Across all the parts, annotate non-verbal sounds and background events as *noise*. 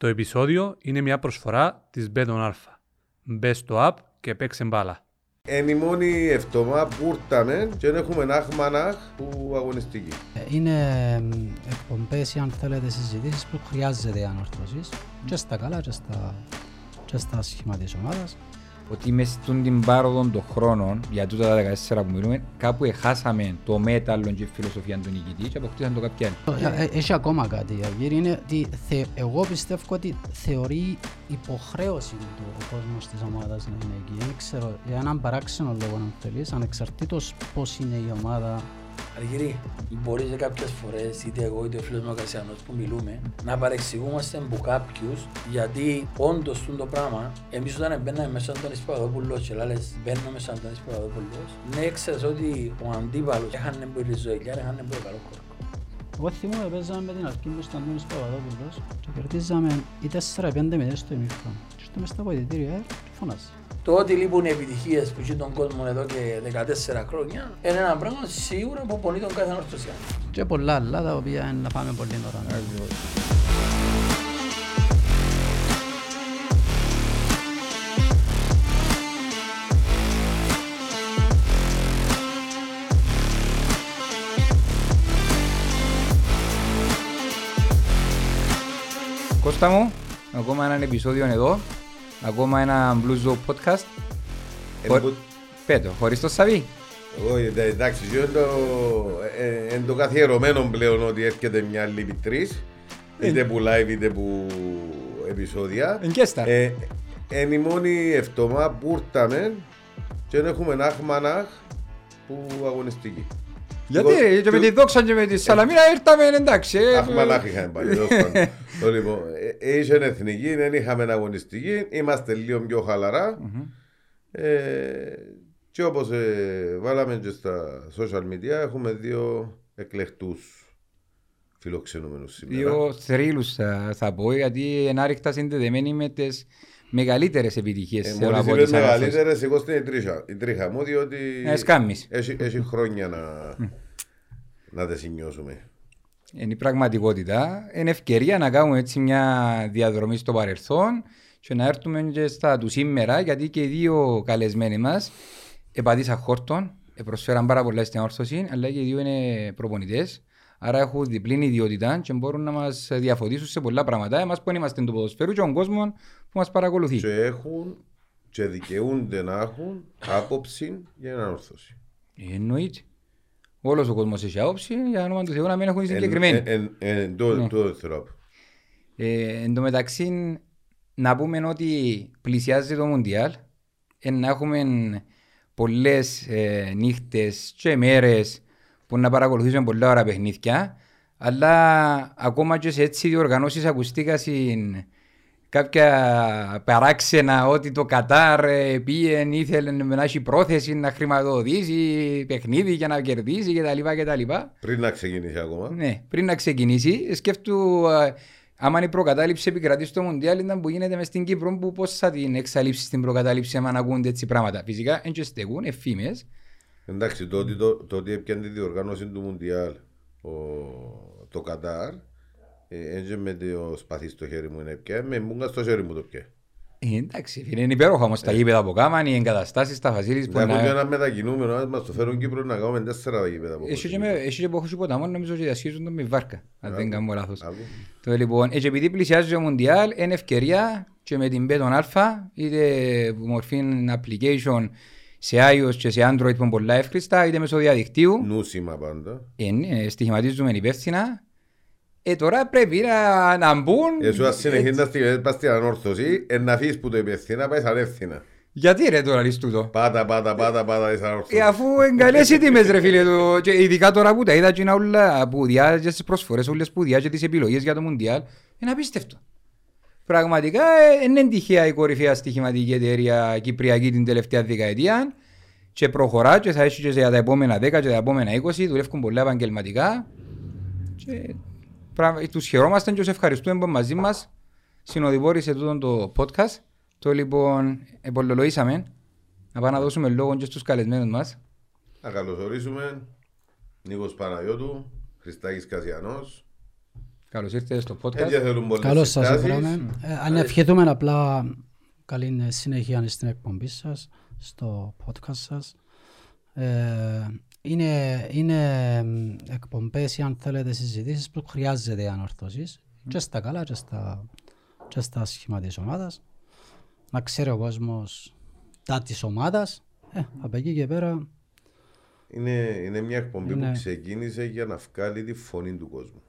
Το επεισόδιο είναι μια προσφορά της Beton Alpha. Μπες στο app και παίξε μπάλα. Είναι η μόνη εβδομάδα που ήρθαμε και δεν έχουμε αχμανάχ που αγωνιστική. Είναι εκπομπές ή αν θέλετε συζητήσεις που χρειάζεται ανορθώσεις και στα καλά και στα, και στα σχήμα της ομάδας. Ότι μες στον την πάροδο των χρόνων, για τούτα τα 14 που μιλούμε, κάπου εχάσαμε το μέταλλο και η φιλοσοφία του νικητής και αποκτήσαν το κάποιοι άλλοι. Ε, ε, Έχει ακόμα κάτι, Αγγύρι, είναι ότι θε, εγώ πιστεύω ότι θεωρεί υποχρέωση του ο κόσμος της ομάδας να είναι εκεί. Δεν ξέρω, για έναν παράξενο λόγο αν θέλεις, ανεξαρτήτως πώς είναι η ομάδα, Αργυρί, μπορείς σε κάποιες φορές, είτε εγώ είτε ο φίλος μου ο Κασιανός που μιλούμε, να παρεξηγούμαστε από κάποιους γιατί όντως το πράγμα, εμείς όταν μπαίναμε μέσα στον Ισπαδόπουλο και λάλες μπαίνουμε σαν τον Ισπαδόπουλο, ναι, ξέρεις ότι ο αντίπαλος έχανε που η ζωηλιά, έχανε που καλό κόρκο. Εγώ θυμούμαι παίζαμε με την Αρκή του Σταντώνης Παπαδόπουλος και κερδίζαμε ή 4-5 μηδέν στο ημίχρονο. Και ήρθαμε στα βοηθητήρια ε, και φωνάζεις. Το ότι λείπουν οι επιτυχίες που έχει τον κόσμο εδώ και 14 χρόνια είναι ένα πράγμα σίγουρα που πονεί τον κάθε ορθωσιάνο. Και πολλά άλλα τα οποία είναι να πάμε πολύ ώρα. Κώστα μου, ακόμα ένα επεισόδιο εδώ, ακόμα ένα Blue Zoo podcast. Εν Χω- που- Πέτω, χωρίς το Σαβί. Εγώ ε, εντάξει, είναι το, ε, εν το καθιερωμένο πλέον ότι έρχεται μια άλλη επιτρής, είτε που live είτε που επεισόδια. Εν και σταρ. Ε, Είναι η μόνη εβδομάδα που ήρθαμε και δεν έχουμε αχμανάχ που αγωνιστική. Γιατί εγώ- ρε, και με και- τη δόξα και με τη Σαλαμίνα ήρθαμε εντάξει. ε, Αχμανάχ είχαμε πάλι. Τέλος πάντων. Το λοιπόν, ε, είχε εθνική, δεν είχαμε αγωνιστική, είμαστε λίγο πιο χαλαρά. Ε, και όπως ε, βάλαμε και στα social media έχουμε δύο εκλεκτούς φιλοξενούμενους σήμερα. Δύο θρύλους θα, θα πω, γιατί είναι άρρηκτα συνδεδεμένοι με τις μεγαλύτερες επιτυχίες. Ε, θέλω μόλις να πω, είπες της ανόρθωσης. μεγαλύτερες, εγώ στην τρίχα, η τρίχα μου, διότι Ε, σκάμεις. έχει, έχει χρόνια να, να τα σημειώσουμε. Είναι η πραγματικότητα. Είναι ευκαιρία να κάνουμε έτσι μια διαδρομή στο παρελθόν και να έρθουμε και στα του σήμερα, γιατί και οι δύο καλεσμένοι μας επατήσαν χόρτον, ε, προσφέραν πάρα πολλά στην όρθωση, αλλά και οι δύο είναι προπονητές. Άρα έχουν διπλή ιδιότητα και μπορούν να μας διαφωτίσουν σε πολλά πράγματα. Εμάς που δεν είμαστε του ποδοσφαίρου και τον κόσμο που μας παρακολουθεί. Και έχουν και δικαιούνται να έχουν άποψη για έναν όρθωση. Ε, Εννοείται. Όλος ο κόσμος έχει άποψη, για όνομα του Θεού να μην έχουν συγκεκριμένη. Εν, εν, εν, το, Ναι. το θέλω να πω. Ε, εν τω μεταξύ, να πούμε ότι πλησιάζει το Μουντιάλ, ε, να έχουμε πολλές ε, νύχτες και μέρες που να παρακολουθήσουμε πολλά ώρα παιχνίδια, αλλά ακόμα και σε έτσι διοργανώσεις ακουστήκα συν κάποια παράξενα ότι το Κατάρ ε, πήγαινε, ήθελε να έχει πρόθεση να χρηματοδοτήσει παιχνίδι για να κερδίσει κτλ. κτλ. Πριν να ξεκινήσει ακόμα. Ναι, πριν να ξεκινήσει, σκέφτου ε, άμα η προκατάληψη επικρατεί στο Μουντιάλ ήταν που γίνεται μες στην Κύπρο που πώς θα την εξαλείψεις την προκατάληψη άμα να ακούνται έτσι πράγματα. Φυσικά δεν και στεγούν, εφήμες. Εντάξει, το ότι, το, το ότι έπιανε τη διοργάνωση του Μουντιάλ ο, το Κατάρ, ε, έτσι με το σπαθί στο χέρι μου είναι πια, με μούγκα στο χέρι μου το πια. Ε, εντάξει, φίλε, είναι υπέροχα όμως τα γήπεδα που κάμαν, οι εγκαταστάσεις, τα φασίλεις που Θα έχουμε και να... ένα μετακινούμενο, αν μας το φέρουν Κύπρο να κάνουμε τέσσερα γήπεδα από Έχει και κοντά. με- Έχει και που έχει ποταμό, νομίζω ότι διασχίζουν το με βάρκα, αν δεν κάνω λάθος. Άκου. Το λοιπόν, έτσι επειδή πλησιάζει το Μουντιάλ, είναι ευκαιρία και με την Beton Alpha, είτε που μορφή application σε iOS και σε Android που είναι πολλά εύκριστα, είτε μέσω διαδικτύου. Νούσιμα πάντα. Ε, ναι, στοιχηματίζουμε υπεύθυνα. Ε, τώρα πρέπει να, να μπουν. Εσύ ας συνεχίσεις να στη- πας στην ανόρθωση, ε, να αφήσεις που το υπεύθυνα, πάει σαν εύθυνα. Γιατί ρε τώρα λες τούτο; Πάτα, πάτα, πάτα, πάτα, της ανόρθωσης. Ε, αφού εγκαλές οι τιμές ρε φίλε του. Και ειδικά τώρα που τα είδα και είναι όλα που διάζει τις προσφορές, όλες που διάζει τις επιλογές για το Μουντιάλ, είναι απίστευτο. Πραγματικά ε, είναι τυχαία η κορυφαία στοιχηματική εταιρεία κυπριακή την τελευταία δεκαετία και προχωρά και θα έχει και για τα επόμενα 10 και τα επόμενα 20, δουλεύουν πολλά επαγγελματικά και πράγμα- τους χαιρόμαστε και τους ευχαριστούμε που είναι μαζί μας συνοδοιπόροι σε τούτο το podcast. Το λοιπόν επολολογήσαμε να πάμε να δώσουμε λόγο και στους καλεσμένους μας. Να καλωσορίσουμε Νίκος Παναγιώτου, Χριστάκης Κασιανός, Καλώς ήρθατε στο podcast. Έτσι θέλουν πολλές Καλώς σας συστάσεις. έφεραμε. Ε, Αν ευχηθούμε απλά καλή συνέχεια στην εκπομπή σας, στο podcast σας. Ε, είναι, είναι μ, εκπομπές ή αν θέλετε συζητήσεις που χρειάζεται ανορθώσεις και στα καλά και στα, και στα σχήμα της ομάδας. Να ξέρει ο κόσμος τα της ομάδας. Ε, από εκεί και πέρα Είναι, είναι μια εκπομπή Είναι- που ξεκίνησε για να βγάλει τη φωνή του κόσμου.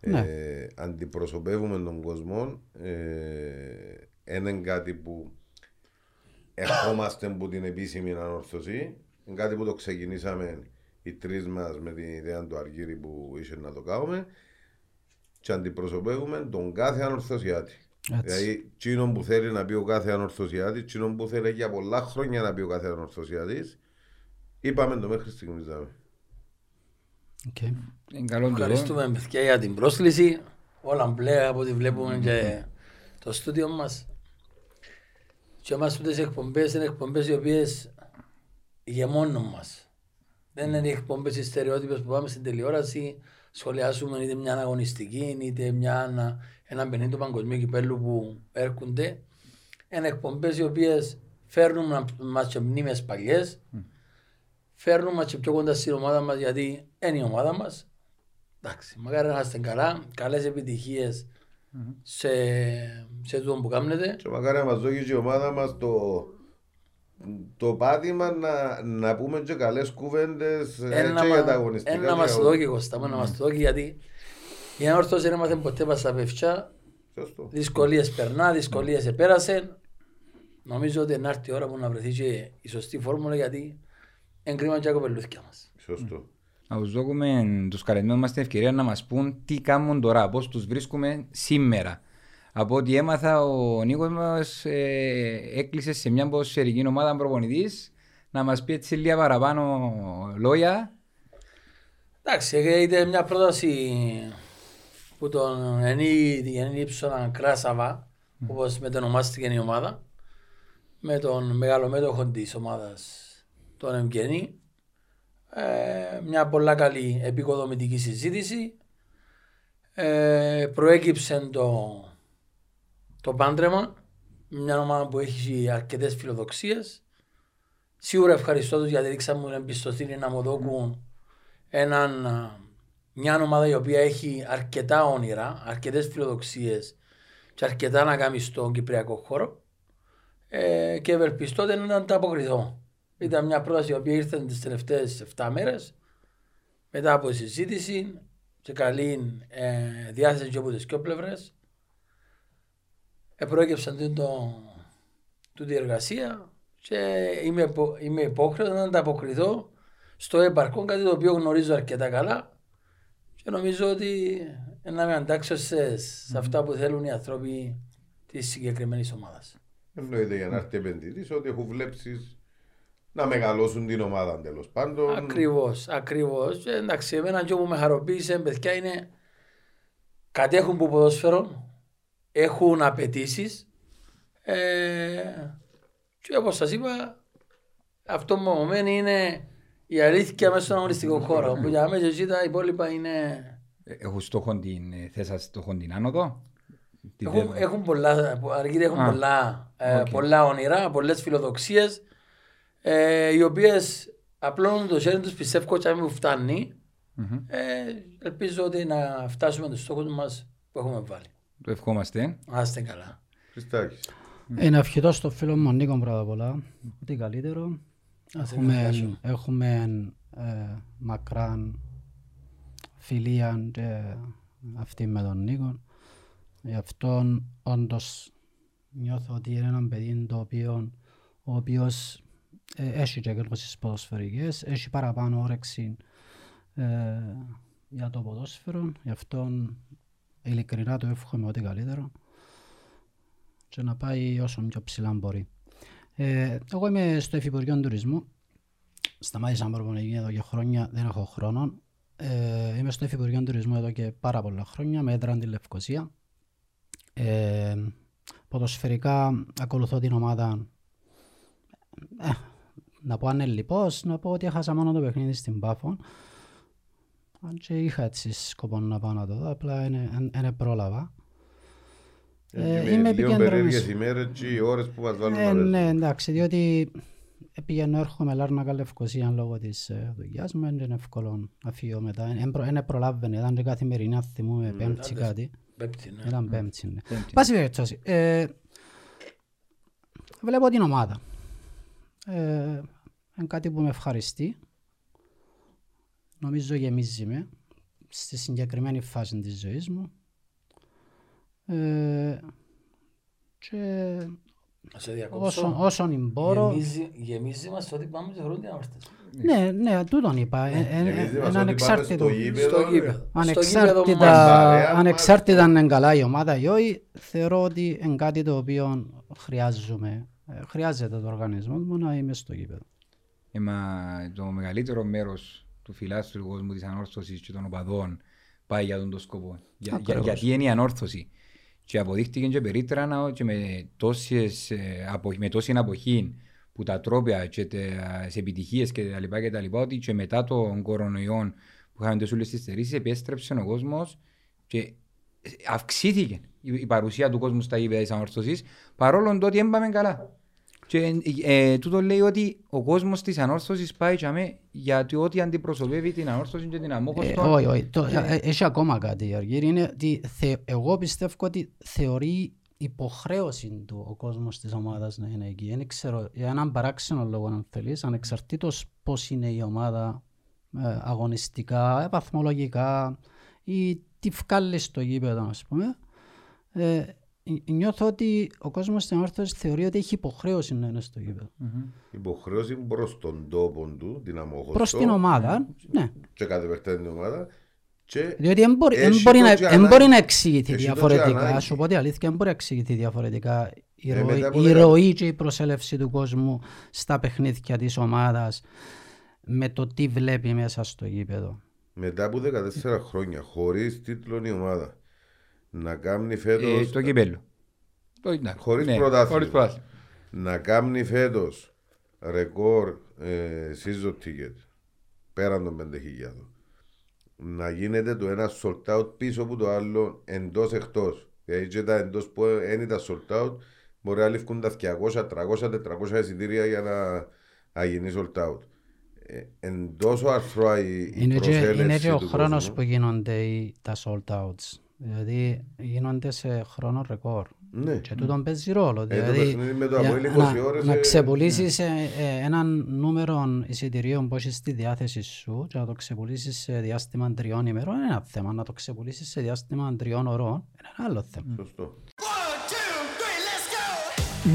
Ναι. Ε, αντιπροσωπεύουμε τον κόσμο. Ε, είναι κάτι που ερχόμαστε από την επίσημη ανόρθωση. Είναι κάτι που το ξεκινήσαμε οι τρεις μας με την ιδέα του Αργύρι που είχε να το κάνουμε. Και αντιπροσωπεύουμε τον κάθε ανορθωσιάτη. έτσι. Δηλαδή, τζείνον που θέλει να πει ο κάθε ανορθωσιάτη, τζείνον που θέλει για πολλά χρόνια να πει ο κάθε ανορθωσιάτης, είπαμε το μέχρι στιγμής. δάμε. Οκ. Είναι καλό τούτο. Ευχαριστούμε παιδιά για την πρόσκληση. Όλα μπλε από ό,τι βλέπουμε και το στούντιο μας. Και εμάς τούτες οι εκπομπές είναι εκπομπές οι οποίες γεμώνουν μας. Δεν είναι οι εκπομπές οι στερεότυπες που πάμε στην τηλεόραση, σχολιάσουμε είτε μια αγωνιστική, είτε μια, ένα παιχνίδι του παγκοσμίου κυπέλου που έρχονται. Είναι εκπομπές οι οποίες φέρνουν μα- μας και μνήμες παλιές, φέρνουν μας και πιο κοντά στην ομάδα μας γιατί είναι η ομάδα μας. Εντάξει, μακάρι να είστε καλά, καλές επιτυχίες σε, σε τούτο που κάνετε. Και μακάρι να μας δώσει και η ομάδα μας το, το πάτημα να, να πούμε και καλές κουβέντες ε, Ένα και για τα μα- αγωνιστικά. ένα και μας για το όλα. δώσει Κώστα, μου, να μας το δώσει γιατί η ανόρθωση δεν έμαθε ποτέ πας στα πευκιά, Σωστό. δυσκολίες περνά, δυσκολίες επέρασε. Νομίζω ότι είναι έρθει η ώρα που να βρεθεί και η σωστή φόρμουλα γιατί εγκρίμαν και τα κοπελούθηκια μας. Σωστό. Να τους δώσουμε τους καλεσμένους μας την ευκαιρία να μας πούν τι κάνουν τώρα, πώς τους βρίσκουμε σήμερα. Από ό,τι έμαθα, ο Νίκος μας ε, έκλεισε σε μια ποδοσφαιρική ομάδα προπονητής να μας πει έτσι λίγα παραπάνω λόγια. Εντάξει, έγινε μια πρόταση που τον ενήψωνα Κράσαβα, όπως μετονομάστηκε η ομάδα, με τον μεγάλο μέτοχο της ομάδας, τον Εμκενή. Ε, μια πολλά καλή επικοδομητική συζήτηση. Ε, προέκυψε το, το πάντρεμα, μια ομάδα που έχει αρκετές φιλοδοξίες. Σίγουρα ευχαριστώ τους γιατί δείξαν μου την εμπιστοσύνη να μου δώκουν έναν, α, μια ομάδα η οποία έχει αρκετά όνειρα, αρκετές φιλοδοξίες και αρκετά να κάνει στον κυπριακό χώρο ε, και ευελπιστώ ότι να τα αποκριθώ. Ήταν μια πρόταση η οποία ήρθε τις τελευταίες 7 μέρες μετά από συζήτηση σε καλή ε, διάθεση και από τις δυο πλευρές. Ε, προέκυψαν τούτο, τούτη εργασία και είμαι, υπο- είμαι υπόχρεος να ανταποκριθώ στο επαρκό κάτι το οποίο γνωρίζω αρκετά καλά και νομίζω ότι να με αντάξω σε, σε αυτά που θέλουν οι άνθρωποι της συγκεκριμένης ομάδας. Εννοείται για να έρθει επενδυτής ότι έχουν βλέψεις να μεγαλώσουν την ομάδα τέλος πάντων. Ακριβώς, ακριβώς. Και εντάξει, εμένα και όπου με χαροποίησε, παιδιά, είναι κατέχουν που ποδόσφαιρο, έχουν απαιτήσεις. Ε, και όπως σας είπα, αυτό που μου μένει είναι η αλήθεια μέσα στον αγωνιστικό χώρο. Που για μένα και τα υπόλοιπα είναι... Ε, Έχουν στόχο την ε, θέσα στόχο την άνοδο; Τη Έχουν, δε- έχουν πολλά, αργύρι έχουν Α, πολλά, ε, οκ. πολλά όνειρα, πολλές φιλοδοξίες ε, οι οποίες απλώνουν το χέρι τους πιστεύω ότι αν μου φτάνει Μμμ. ε, ελπίζω ότι να φτάσουμε τους στόχους μας που έχουμε βάλει. Το ευχόμαστε. Να είστε καλά. Χριστάκης. Ε, να ευχηθώ στο φίλο μου Νίκο πρώτα απ' όλα ότι καλύτερο. Έχουμε, ευχαριστώ. έχουμε ε, μακράν φιλία και αυτή με τον Νίκο. Γι' αυτό όντως νιώθω ότι είναι ένα παιδί το οποίο ο οποίος ε, έχει και γνώσεις ποδοσφαιρικές, έχει παραπάνω όρεξη ε, για το ποδόσφαιρο, γι' αυτό ειλικρινά το εύχομαι ό,τι καλύτερο και να πάει όσο πιο ψηλά μπορεί. Ε, εγώ είμαι στο Υφυπουργείο Τουρισμού. Σταμάτησα να προπονητική εδώ και χρόνια, δεν έχω χρόνο. Ε, είμαι στο Υφυπουργείο Τουρισμού εδώ και πάρα πολλά χρόνια, με έδρα τη Λευκοσία. Ε, ποδοσφαιρικά ακολουθώ την ομάδα ε, να πω ανελειπώς, να πω ότι έχασα μόνο το παιχνίδι στην Πάφο. Αν και είχα έτσι σκοπό να πάω να το δω, απλά δεν πρόλαβα. Ε, Ε, είμαι Λίγο επικεντρωμένος. περίεργες ημέρες και οι ώρες που μας βάλουν Ε, να ναι, παίζουμε. εντάξει, διότι πηγαίνω έρχομαι Λάρνακα Λευκοσία λόγω της ε, δουλειάς μου, είναι εύκολο να φύγω μετά. Δεν προλάβαινε, ήταν και καθημερινά, θυμούμαι, πέμπτη άντε. κάτι. Πέπτη, ναι. Ήταν πέμπτη, ναι. Πέμπτη. Πάση περιπτώσει, ε, βλέπω την ομάδα. Ε, είναι κάτι που με ευχαριστεί. Νομίζω γεμίζει με στη συγκεκριμένη φάση της ζωής μου. Ε, και Να σε διακόψω. όσον, όσον μπορώ... Γεμίζει, γεμίζει μας ότι πάμε σε χρόνια όρθες. Ναι, ναι, τούτον είπα. Ε, ε, Εμείς ε, είμαστε Ένα ότι ανεξάρτητο. πάμε στο γήπεδο, Στο γήπεδο. Στο γήπεδο μας. Ανεξάρτητα, παρέα μας. ανεξάρτητα αν είναι καλά η ομάδα ή όχι, θεωρώ ότι είναι κάτι το οποίο χρειάζομαι. ε, Χρειάζεται το οργανισμό μου να είμαι στο γήπεδο. Ε, μα το μεγαλύτερο μέρος του φιλάστρου του κόσμου της ανόρθωσης και των οπαδών πάει για τον το σκοπό. Για, για, Ακριβώς. γιατί είναι η ανόρθωση. Και αποδείχτηκε και περίτρανα και με, τόσες, ε, απο, με τόση αποχή που τα τρόπια και τις επιτυχίες και τα λοιπά και τα λοιπά ότι και μετά τον κορονοϊό που είχαμε τις όλες τις στερήσεις επέστρεψε ο κόσμος και αυξήθηκε η, η παρουσία του κόσμου στα γήπεδα της ανόρθωσης παρόλο το ότι έμπαμε καλά. Και ε, τούτο λέει ότι ο κόσμος της ανόρθωσης πάει για με γιατί ό,τι αντιπροσωπεύει την ανόρθωση και την Ε, αμόχωστο όχι, όχι. Το- ε, ε, Έχει ακόμα κάτι, Γιώργη. Είναι ότι θε- εγώ πιστεύω ότι θεωρεί υποχρέωση του ο κόσμος της ομάδας να είναι εκεί. Δεν ξέρω, για έναν παράξενο λόγο αν θέλεις, ανεξαρτήτως πώς είναι η ομάδα ε, αγωνιστικά, ε, βαθμολογικά ή τι βγάλεις στο γήπεδο, ας πούμε, ε, νι- νιώθω ότι ο κόσμος της ανόρθωσης θεωρεί ότι έχει υποχρέωση να είναι στο γήπεδο. Υποχρέωση προς τον τόπο του, την αμόχωστο. Προς την ομάδα, ναι. Και κατ' επεκτείνει την ομάδα. Και Διότι δεν μπορεί, εν Έχει μπορεί, το να, και εν μπορεί ανάγκη. να εξηγηθεί Έχει το και διαφορετικά. ανάγκη. Σου πω την αλήθεια, δεν μπορεί να εξηγηθεί διαφορετικά η Ε, ροή, μετά από η δεκα- ροή και η προσέλευση του κόσμου στα παιχνίδια της ομάδας με το τι βλέπει μέσα στο γήπεδο. μετά από 14 χρόνια, χωρίς τίτλο η ομάδα, να κάνει φέτος... ε, το κυπέλο. Το, ναι, Χωρίς ναι, πρωτάθλημα. χωρίς πρωτάθλημα. να κάνει φέτος ρεκόρ ε, season ticket πέραν των 5.000 να γίνεται το ένα sold out πίσω από το άλλο εντός εκτός γιατί και τα εντός που είναι τα sold out μπορεί να λήφκουν τα 200, 300, 400 εισιτήρια για να, να γίνει sold out ε, εν τόσο αρθρά η, η Είναι και, προσέλευση είναι και ο του χρόνος κόσμου. που γίνονται οι, τα sold outs. Δηλαδή γίνονται σε χρόνο ρεκόρ. ναι. Και τούτον παίζει ρόλο. Ε, το Δηλαδή, παιχνίδι με το για Αποέλ 20 να, ώρες, να ε, ξεπουλήσεις ε, ε, έναν νούμερο εισιτηρίων που έχεις στη διάθεση σου και να το ξεπουλήσεις σε διάστημα τριών ημερών είναι ένα θέμα. Να το ξεπουλήσεις σε διάστημα τριών ωρών είναι ένα άλλο θέμα. Σωστό.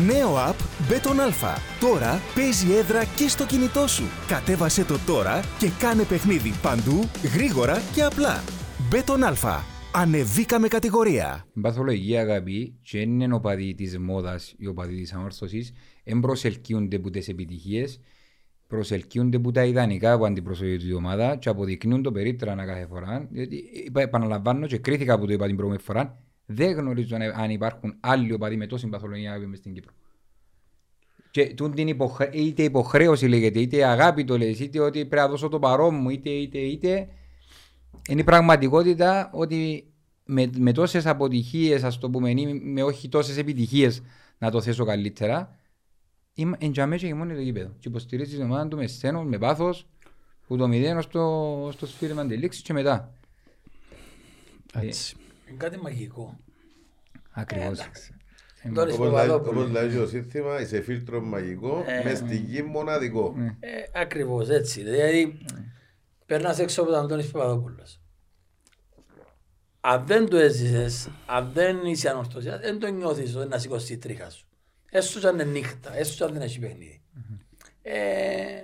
Νέο app Beton Alpha. Τώρα παίζει έδρα και στο κινητό σου. Κατέβασέ το τώρα και κάνε παιχνίδι παντού, γρήγορα και απλά. Beton Alpha. Ανεβήκαμε κατηγορία. Η παθολογική αγάπη και δεν είναι οπαδοί της μόδας οι οπαδοί της ανόρθωσης δεν προσελκύονται από τις επιτυχίες προσελκύονται από τα ιδανικά που αντιπροσωπεύει η ομάδα και αποδεικνύουν το περίτρανα κάθε φορά διότι είπα, επαναλαμβάνω και κρίθηκα που το είπα την προηγούμενη φορά δεν γνωρίζω αν- αν υπάρχουν άλλοι οπαδοί με τόση παθολογική αγάπη μες στην Κύπρο και τούν την υποχρέ... είτε υποχρέωση λέγεται είτε αγάπη το λες είτε ότι πρέπει να δώσω το παρόν μου είτε είτε είτε είναι η πραγματικότητα ότι με, με τόσες αποτυχίες, ας το πούμε, ή με όχι τόσες επιτυχίες, να το θέσω καλύτερα, είμαι εντιαμέ και μόνο το γήπεδο. Και υποστηρίζεις την ομάδα του με σθένο, με πάθος, που το μηδέν στο, στο σφύριγμα αντιλήξει και μετά. Έτσι. Είναι κάτι μαγικό. Ακριβώς. εντάξει. Τώρα Όπως λέει- Παπαδόπουλο. Όπως λέει και ο σύνθημα, είσαι φίλτρο μαγικό, Ε, μες στη γη μοναδικό. Ε, ακριβώς έτσι. Δηλαδή, Παίρνας έξω από τον Αντώνης Παπαδόπουλος. Αν δεν το έζησες, αν δεν είσαι ανορθωσιάς, δεν το νιώθεις ότι να σηκώσει η τρίχα σου. Έστω είναι νύχτα, έστω σαν δεν έχει παιχνίδι. Ε,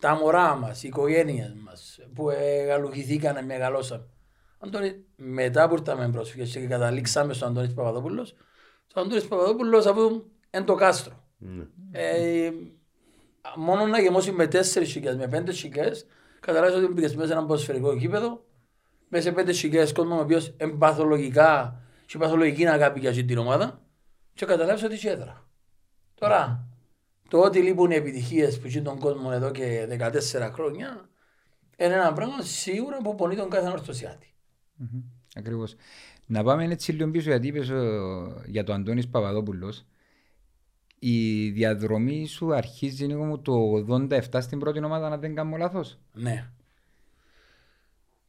τα μωρά μας, οι οικογένειες μας που εγαλουχηθήκαν, μεγαλώσαν. Αντώνη, μετά που ήρθαμε πρόσφυγες και καταλήξαμε στον Αντώνης Παπαδόπουλος, ο είναι το κάστρο. Ναι. Ε, μόνο να γεμώσει με 4.000 με 5.000 καταλάβει ότι μπήκε μέσα σε ένα ποσφαιρικό γήπεδο, μέσα σε πέντε χιλιάδες κόσμο, ο οποίος εμπαθολογικά και παθολογική αγάπη για την ομάδα, και καταλάβεις ότι είσαι έδρα. Τώρα, το ότι λείπουν οι επιτυχίες που ζει τον κόσμο εδώ και 14 χρόνια, είναι ένα πράγμα σίγουρα που πονεί τον κάθε ορθωσιάτη. Mm-hmm. Ακριβώς. Να πάμε έτσι λίγο πίσω γιατί είπες ε, για τον Αντώνης Παπαδόπουλος. Η διαδρομή σου αρχίζει Νίκο μου, το 87 στην πρώτη ομάδα, αν δεν κάνω λάθος; Ναι.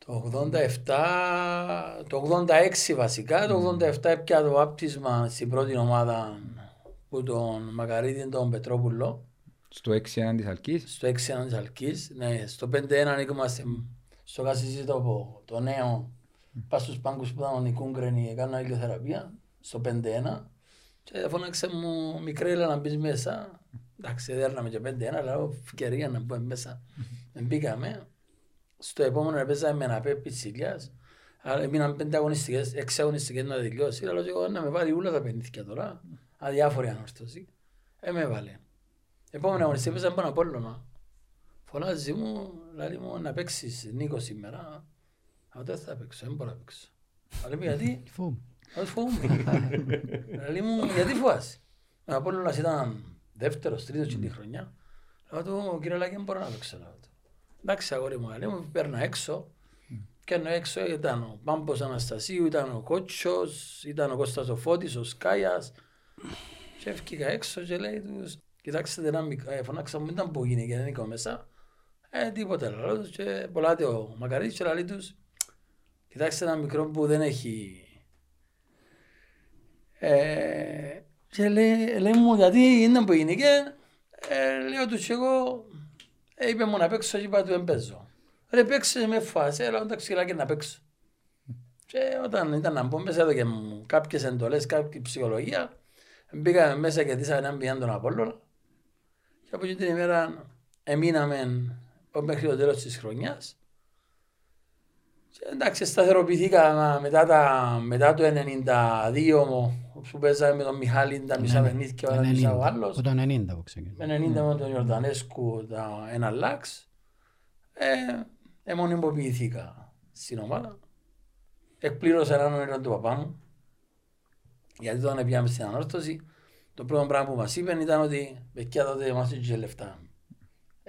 Το 87, το 86 βασικά, το 87 έπια το άπτισμα στην πρώτη ομάδα που τον Μακαρίτη τον Πετρόπουλο. Στο 6-1 της Αλκής; Στο 6-1 της Αλκής, ναι. Στο 5-1 ανήκομαστε στο Κασίζι το, το νέο. Πά στους πάγκους που ήταν οι Κούγκρενοι, έκανα ηλιοθεραπεία. Στο 5-1. Και φώναξε μου μικρέλα να μπεις μέσα. Εντάξει, δέρναμε και 5-1, αλλά έχω ευκαιρία να μπούμε μέσα. Δεν μπήκαμε. Στο επόμενο έπαιζα με ένα πέπι Σιλιάς. Άρα έμειναν πέντε αγωνιστικές, έξι αγωνιστικές να τελειώσει. Αλλά εγώ να με βάλει όλα τα πενήθηκια τώρα. Αδιάφορη ανόρθωση. Ε, με βάλε. Επόμενο αγωνιστή έπαιζα πάνω από όλο. Φωνάζει μου, λέει μου να παίξεις Νίκο σήμερα. Αλλά δεν θα παίξω, δεν μπορώ να παίξω. Αλλά λέει γιατί, Φου. Όχι φοβούμαι. Λέει μου, γιατί φοβάσαι; Ο Απόλλωνας ήταν δεύτερος, τρίτος και τη χρονιά. Λέω του, κύριε Λάκη, δεν μπορώ να παίξω. Λέω του. Εντάξει, αγόρι μου, λέει μου, παίρνα έξω. Και ενώ έξω ήταν ο Πάμπος Αναστασίου, ήταν ο Κότσος, ήταν ο Κώστας ο Φώτης, ο Σκάιας. Και έφυγα έξω και λέει τους, κοιτάξτε ένα μικρό, ε, φωνάξα μου, ήταν που γίνει και δεν είχα μέσα. Ε, τίποτα, λέω τους και πολλάτε ο Μακαρίτης και λέει τους, κοιτάξτε ένα μικρό που δεν έχει ε, και λέει, λέει μου γιατί είναι που είναι και ε, λέω του και εγώ ε, είπε μου να παίξω και είπα του δεν παίζω. Ρε παίξε με φάση, έλα εντάξει και να παίξω. Και όταν ήταν να μπω μέσα έδωκε μου κάποιες εντολές, κάποια ψυχολογία, μπήκαμε μέσα και δίσαμε έναν πιάν τον Απόλλωνα και από εκεί την ημέρα εμείναμε μέχρι το τέλος της χρονιάς και εντάξει, σταθεροποιηθήκα μετά, τα, μετά το 92 μου, που παίζαμε με τον Μιχάλη τα μισά παιχνίδια ο ένας μισά ο άλλος. Από το 90 που ξεκίνησε. Με 90 με τον Ιορδανέσκου τα ένα λάξ. Ε, εμονιμοποιηθήκα στην ομάδα. Εκπλήρωσα έναν όνειρο του παπά μου. Γιατί όταν πήγαμε στην ανόρθωση, το πρώτο πράγμα που μας είπαν ήταν ότι παιδιά τότε μας είχε λεφτά.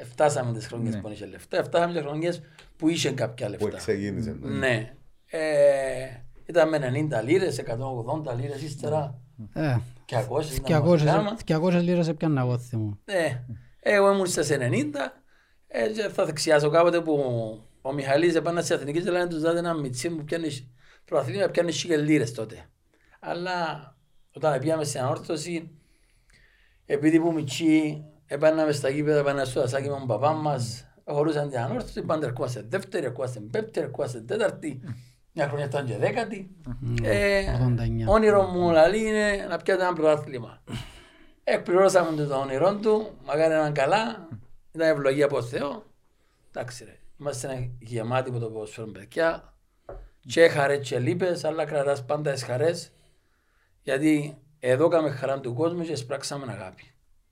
Φτάσαμε τις χρονιές Ναι. που είχε λεφτά, φτάσαμε τις χρονιές που είχε κάποια Που λεφτά. ξεκίνησε. Ναι. Ε, ήταν με 90 λίρες, 180 λίρες ύστερα. Ε, Και ακόσες να μας 200 κάμα. 200 λίρες έπιανα εγώ θυμώ. Ναι. Εγώ ήμουν στα 90. Ε, και θα δεξιάσω κάποτε που ο Μιχαλής επάνε στην Αθηνική και λένε τους δάτε ένα μιτσί που πιάνει προαθλήμα πιάνεις σίγε λίρες τότε. Αλλά όταν πήγαμε στην ανόρθωση επειδή που μιτσί επάναμε στα γήπεδα, επάναμε στο δασάκι με τον παπά μας χωρούσαν την ανόρθωση, πάντα ερχόμαστε δεύτερη, ερχόμαστε πέμπτη, ερχόμαστε τέταρτη. Μια χρονιά ήταν και δέκατη. Ε, 89. όνειρο μου λαλή είναι να πιάτε ένα πρωτάθλημα. Εκπληρώσαμε το όνειρό του, μακάρι να είναι καλά, ήταν ευλογία από Θεό. Εντάξει ρε, είμαστε γεμάτοι από το ποδοσφαίρο παιδιά. Και χαρές και λύπες, αλλά κρατάς πάντα τις χαρές. Γιατί εδώ κάμε χαρά του κόσμου και σπράξαμε αγάπη.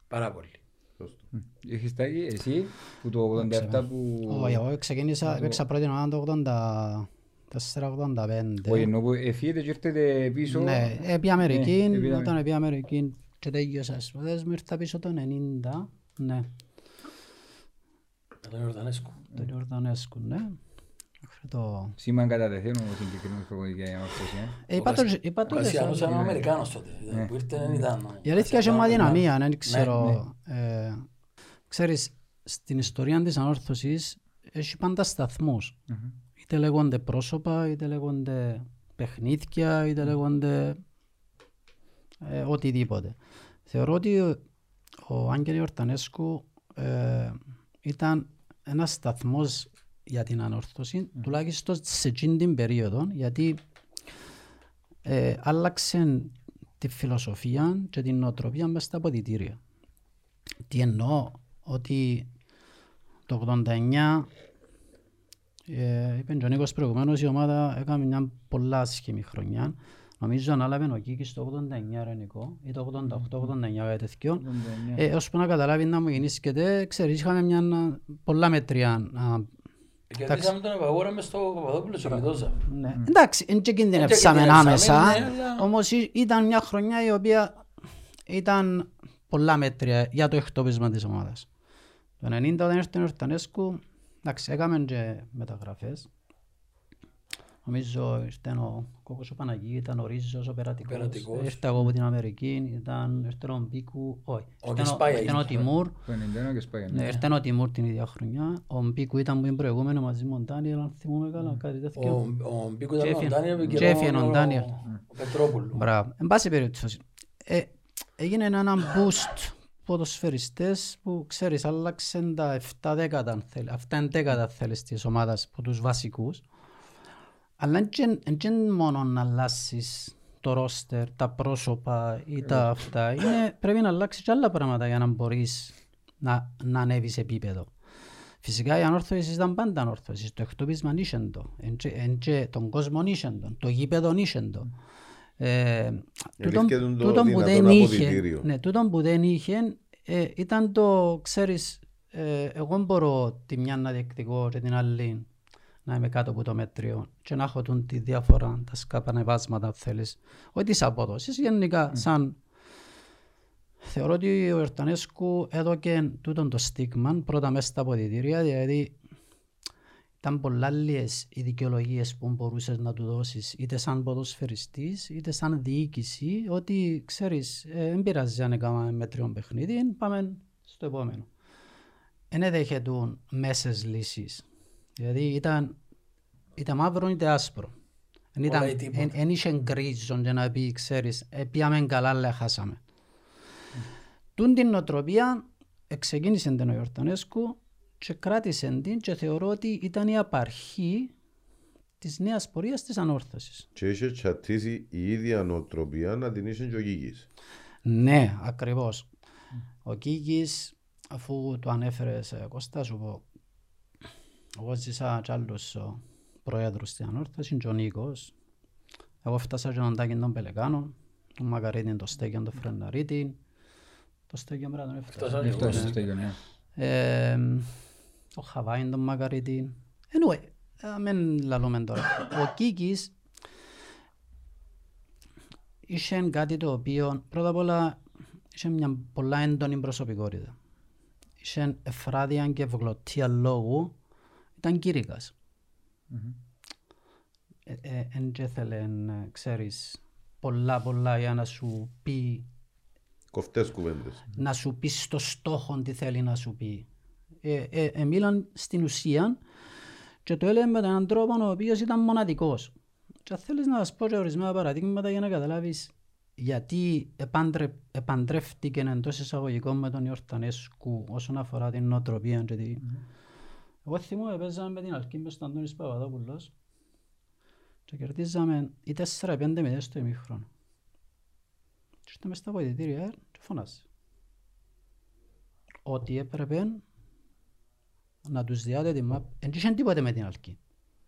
Πάρα πολύ. Έχεις τάγει εσύ που το 87 που... Όχι, εγώ ξεκίνησα, έπαιξα πρώτη ομάδα το 84-85. Όχι, ενώ που εφύγετε και ήρθετε πίσω... Ναι, επί Αμερική, Ναι, επί όταν επί Αμερική και τέλειωσα στις σπουδές μου ήρθα πίσω το 90, ναι, Με τον Ιορδανέσκο. τον Ιορδανέσκου, ναι. Μέχρι το... Σήμαν κατατεθέν ο συγκεκριμένος προπονητής για ανόρθωση, ε. Ε, είπα το- είπα Ο το Κασιανός και ήταν σε- ο Αμερικάνος τότε. Που ήρθε δεν ήταν. Η αλήθεια έχει μου αδυναμία, δεν Ναι, ξέρω. ε, Ξέρεις, στην ιστορία της ανόρθωσης έχει πάντα σταθμούς. Είτε λέγονται πρόσωπα, είτε λέγονται παιχνίδια, είτε λέγονται ε, οτιδήποτε. Θεωρώ ότι ο- ο Άγγελ Ορτανέσκου ε, ήταν ένας σταθμός για την ανόρθωση, τουλάχιστον σε εκείνη την περίοδο, γιατί ε, άλλαξε τη φιλοσοφία και την νοοτροπία μέσα στα αποδητήρια. Τι εννοώ, ότι το 89 ε, είπε και ο Νίκος προηγουμένως η ομάδα έκανε μια πολλά άσχημη χρονιά. Νομίζω ανάλαβε ο Κίκης το 89 ρε Νικό, ή το 88-89 κάτι τέτοιο. Ε, ώσπου να καταλάβει να μου γεννήσκεται, ξέρεις, είχαμε μια πολλά μετριά. α, Κερδίσαμε τον Ευαγόρα μες στο Παπαδόπουλο και κλειδώσαμε. ναι. Εντάξει, δεν και κινδυνεύσαμε κινδυνεύσαμε, άμεσα, ναι, αλλά- όμως ή- ήταν μια χρονιά η οποία ήταν πολλά μέτρια για το εκτόπισμα της ομάδας. Το 90 όταν ήρθε ο Ορτανέσκου, Εντάξει, έκαμε και μεταγραφές. Νομίζω ήρθε ο Κόκος ο Παναγί, ήταν ο Ρίζος ο Περατικός, Περατικός. ήρθε εγώ από την Αμερική, ήταν, ήρθε ο Μπίκου, όχι, Ο ήρθε ο- Κεσπάια ήρθε ο ήρθε. Τιμούρ, Το 91 και σπάει. ναι, ήρθε ο Τιμούρ την ίδια χρονιά, ο Μπίκου ήταν που είναι προηγούμενο μαζί με τον Ντάνιελ, αν θυμούμε καλά, κάτι Ο, τέτοιο. ο Μπίκου ήταν Και ο έφυγε- Ντάνιελ και και έφυγε ο ο, Ντάνιελ. ο Πετρόπουλου. Μπράβο. Εν πάση περιπτώσει, ε, έγινε ένα boost ποδοσφαιριστές που ξέρεις άλλαξαν τα 7 δέκατα αν θέλει, αυτά είναι δέκατα αν θέλεις της ομάδας από τους βασικούς αλλά δεν είναι μόνο να αλλάσεις το ρόστερ, τα πρόσωπα ή τα αυτά. Είναι, πρέπει να αλλάξεις και άλλα πράγματα για να μπορείς να, να ανέβεις επίπεδο. Φυσικά η ανόρθωσης ήταν πάντα ανόρθωσης. Το εκτόπισμα νήσεν το. Εν και- εν και τον κόσμο νήσεν το. Το γήπεδο νήσεν το. Ε, τούτον- Βρίσκεται το τούτον που δυνατόν δεν είχε, αποδυτήριο. ναι, τούτον που δεν είχε ε, ήταν το, ξέρεις, ε, εγώ μπορώ τη μια να διεκδικώ και την άλλη να είμαι κάτω από το μέτριο και να έχω τούν τη διαφορά, τα σκαπανεβάσματα αν θέλεις. Όχι τις αποδόσεις, γενικά σαν Θεωρώ ότι ο Ερτανέσκου έδωκε τούτον το στίγμα πρώτα μέσα στα αποδητήρια, δηλαδή ήταν πολλά λίγες οι δικαιολογίες που μπορούσες να του δώσεις είτε σαν ποδοσφαιριστής είτε σαν διοίκηση ότι ξέρεις ε, δεν πειράζει αν έκαμε μέτριο παιχνίδι πάμε στο επόμενο. Δεν έδεχεται μέσες λύσεις. Δηλαδή ήταν είτε μαύρο είτε άσπρο. Εν Πολλά ήταν- ή τίποτα. εν- εν είχε γκρίζον για να πει ξέρεις ε, πήγαμε καλά αλλά χάσαμε. Τούν την νοοτροπία ξεκίνησε την ο Ιορτανέσκου και κράτησε την και θεωρώ ότι ήταν η απαρχή της νέας πορείας της ανόρθωσης. Και είχε τσατίσει η ίδια νοοτροπία να την είσαι και ο Γίγης. Ναι, ακριβώς. Ο Κίκης, αφού το ανέφερε σε Κώστα, σου πω, εγώ ζήσα κι άλλους ε, προέδρους στην ανόρθωση, και ο Νίκος. Εγώ φτάσα και τον Τάκη τον Πελεκάνο, τον Μακαρίτη, τον Στέκιον, τον Φρεναρίτη, το Στέκιον πρέπει να τον έφτασα. Φτάσανε Αυτός εγώ, είναι ναι. Στο ίδιο, ναι. Ε, ο Χαβάιν τον Μακαρίτη. Anyway, ε, μην λαλούμε τώρα. *coughs* Ο Κίκης είχε κάτι το οποίο πρώτα απ' όλα είχε μια πολλά έντονη προσωπικότητα. Είχε εφράδια και ευγλωτία λόγου. Ήταν κήρυκας. Ε, ε, Εν και θέλε, ε, ξέρεις, πολλά πολλά για να σου πει Κοφτές κουβέντες. να σου πει στο στόχο τι θέλει να σου πει. Ε, ε, ε, μίλαν στην ουσία και το έλεγε με έναν τρόπο ο οποίος ήταν μοναδικός. Και αν θέλεις να σας πω και ορισμένα παραδείγματα για να καταλάβεις γιατί επάντρε, επαντρεύτηκε εντός εισαγωγικών με τον Ιορτανέσκου όσον αφορά την νοοτροπία. Και τη... Εγώ θυμούμαι παίζαμε με την Αλκή μες στον Αντώνης Παπαδόπουλος και κερδίζαμε ή 4-5-0 στο ημίχρονο. Και ήρθε μες στα βοηθητήρια και φωνάζει. Ότι έπρεπε να τους διάτε την μάπ. Δεν είχε τίποτε με την Αλκή.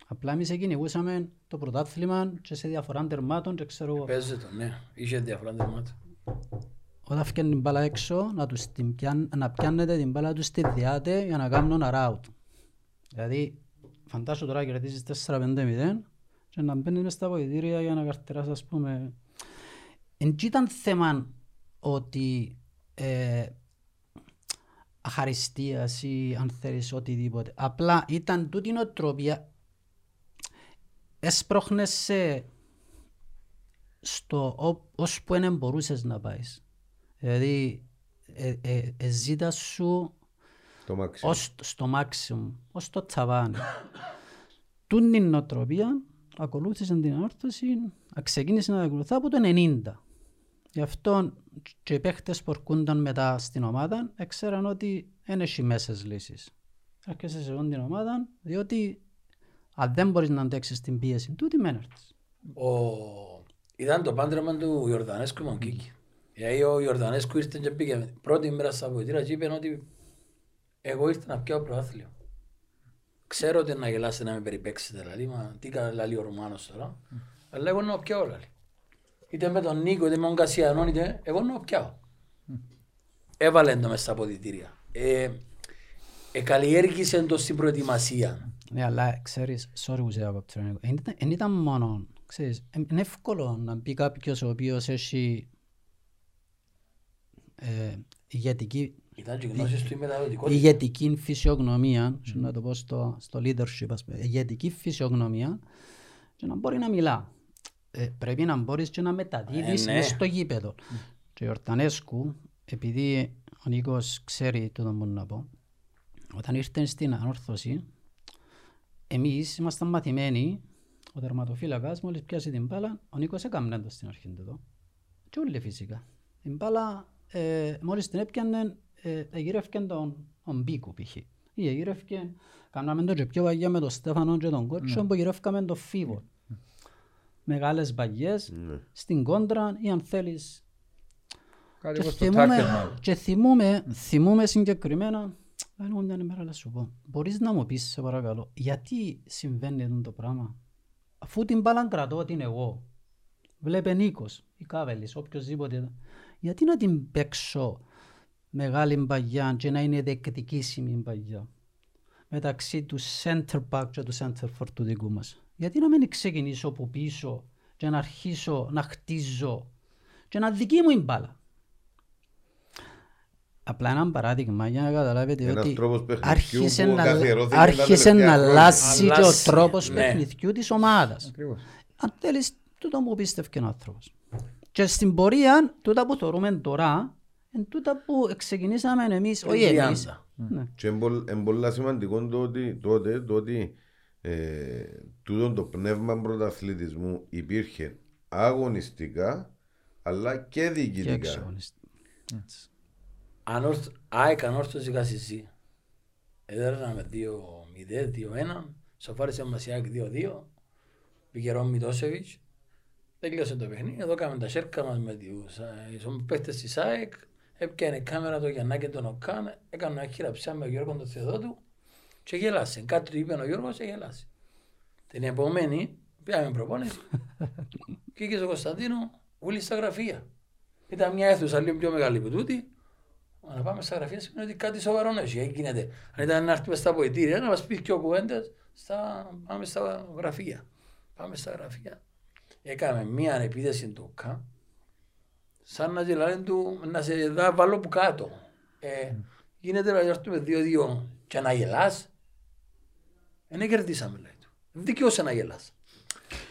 Απλά εμείς κυνηγούσαμε το πρωτάθλημα και σε διαφορά τερμάτων και ξέρω εγώ. Παίζεται, ναι. Είχε διαφορά τερμάτων. Όταν φτιάχνει την μπάλα έξω, να, τους την πιάν, να πιάνετε την μπάλα τους στη διάτε για να κάνουν ένα out. Δηλαδή, φαντάσου τώρα κερδίζεις 4-5-0 και να μπαίνεις μες στα βοηθήρια για να καρτεράς, ας πούμε. Εν τσι ήταν θέμα ότι ε, αχαριστίας ή αν θέλεις οτιδήποτε. Απλά ήταν τούτη η νοοτροπία έσπροχνεσαι στο ό- ως που δεν μπορούσες να πάεις. Δηλαδή, ε, ε, ε, ζήτας σου Το μάξιμο. ως στο maximum, ως το τσαβάνι. *laughs* Τούν την νοοτροπία ακολούθησε την ανόρθωση, ξεκίνησε να ακολουθά από το 90. Γι' αυτό και οι παίχτες που έρχονταν μετά στην ομάδα έξεραν ότι δεν έχει μέσες λύσεις. Έρχεσαι σε αυτήν την ομάδα διότι αν δεν μπορείς να αντέξεις την πίεση τούτη μεν έρθεις. Ο... Ήταν το πάντρεμα του Ιορδανέσκου με τον Κίκη. Γιατί ο Ιορδανέσκου ήρθε και πήγε πρώτη μέρα στα βοηθήρα και είπε ότι εγώ ήρθα να πιάω προάθλιο. Ξέρω ότι να γελάσετε να με περιπέξετε, δηλαδή, μα τι καλά λέει ο Ρουμάνος τώρα. Αλλά εγώ να πιάω, δηλαδή. Είτε με τον Νίκο, είτε με τον Κασιανόν, είτε εγώ να πιάω. Έβαλε το μες στα αποδητήρια. Ε, ε, καλλιέργησε το στην προετοιμασία. Ναι, αλλά ξέρεις, sorry που σε διακόπτω, Νίκο. Εν ήταν- εν ήταν μόνο, ξέρεις, ε, είναι εύκολο να μπει κάποιος ο οποίος έχει ε, ηγετική Ήταν και γνώσεις του η μεταδοτικότητα. ηγετική φυσιογνωμία, mm. να το πω στο, στο leadership, ας πούμε, ηγετική φυσιογνωμία και να μπορεί να μιλά. Ε, πρέπει να μπορείς και να μεταδίδεις Ε, ναι. μες στο γήπεδο. Και ο Ορτανέσκου, επειδή ο Νίκος ξέρει το που να πω, όταν ήρθε στην ανόρθωση, εμείς ήμασταν μαθημένοι, ο τερματοφύλακας μόλις πιάσει την μπάλα, ο Νίκος έκαμνε το στην αρχή του. Και όλοι φυσικά. Την μπάλα, ε, μόλις την έπιανε, ε, εγύρευκε τον, τον Μπίκου π.χ. Ή εγύρευκε, κάναμε το και πιο παγιά με τον Στέφανο και τον Κότσο, που εγύρευκαμε τον Φίβο. Μεγάλες παγιές, στην κόντρα ή αν θέλεις Κάτι και όπως το θυμούμαι, target μάλλον. και θυμούμαι, θυμούμαι συγκεκριμένα, θα μου μια ημέρα να σου πω, μπορείς να μου πεις σε παρακαλώ, γιατί συμβαίνει αυτό το πράγμα; Αφού την μπάλα κρατώ την εγώ, βλέπε Νίκος ή Κάβελης, οποιοςδήποτε, γιατί να την παίξω μεγάλη μπαγιά και να είναι δεκτικήσιμη μπαγιά μεταξύ του center back και του center for του δικού μας; Γιατί να μην ξεκινήσω από πίσω και να αρχίσω να χτίζω και να δική μου η μπάλα. Απλά ένα παράδειγμα για να καταλάβετε Ένας ότι τρόπος παιχνιδιού άρχισε που να, καθιερώθηκε τα άρχισε τελευταία να χρόνια. αλλάζει και ο Αλλάζει, τρόπος ναι. παιχνιδιού της ομάδας. Ακριβώς. Αν θέλεις, τούτο μου πίστευκε ο άνθρωπος. Και στην πορεία, τούτα που θεωρούμε τώρα, είναι τούτα που ξεκινήσαμε εμείς, όχι Είναι εμείς. τριάντα. Ναι. Και είναι πολλ- είναι πολλά σημαντικό το ότι, τότε το ότι ε, τούτο το πνεύμα πρωταθλητισμού υπήρχε αγωνιστικά αλλά και Και διοικητικά. εξαγωνιστή. Έτσι. Ανόρθ- ΑΕΚ ανόρθωση Κασισί. Έδερναμε 2-0, 2-1. Σοφάρισε μας η ΑΕΚ 2-2. Πήγε Ρόμ Μιτόσεβιτς. Τέλειωσε το παιχνίδι. Εδώ κάναμε τα σέρκα μας με τους ε, τους παίχτες της ΑΕΚ. Έπιανε η κάμερα το Γιαννάκη τον Οκάν. Έκανε ένα χειραψιά με τον Γιώργος τον Θεοδότου. Και γελάσε. Κάτι του είπε ο Γιώργος και γελάσε. Την επόμενη πήγαμε προπόνηση. *laughs* και είχε ο Κωνσταντίνο ούλη στα γραφεία. Ήταν μια αίθουσα λίγο πιο μεγάλη από τούτη. Μα να πάμε στα γραφεία σημαίνει ότι κάτι σοβαρό έχει. Ε, γίνεται. Αν ήταν να έρθουμε στα ποητήρια να μας πει και ο κουβέντες, στα... πάμε στα γραφεία. Πάμε στα γραφεία. Έκαμε μία επίθεση του ΚΑ, σαν να γελάνε του να σε δά, βάλω που κάτω. Ε, γίνεται να έρθουμε δύο-δύο και να γελάς. Ε, ναι, κερδίσαμε λέει του. Δικαιώσε να γελάς.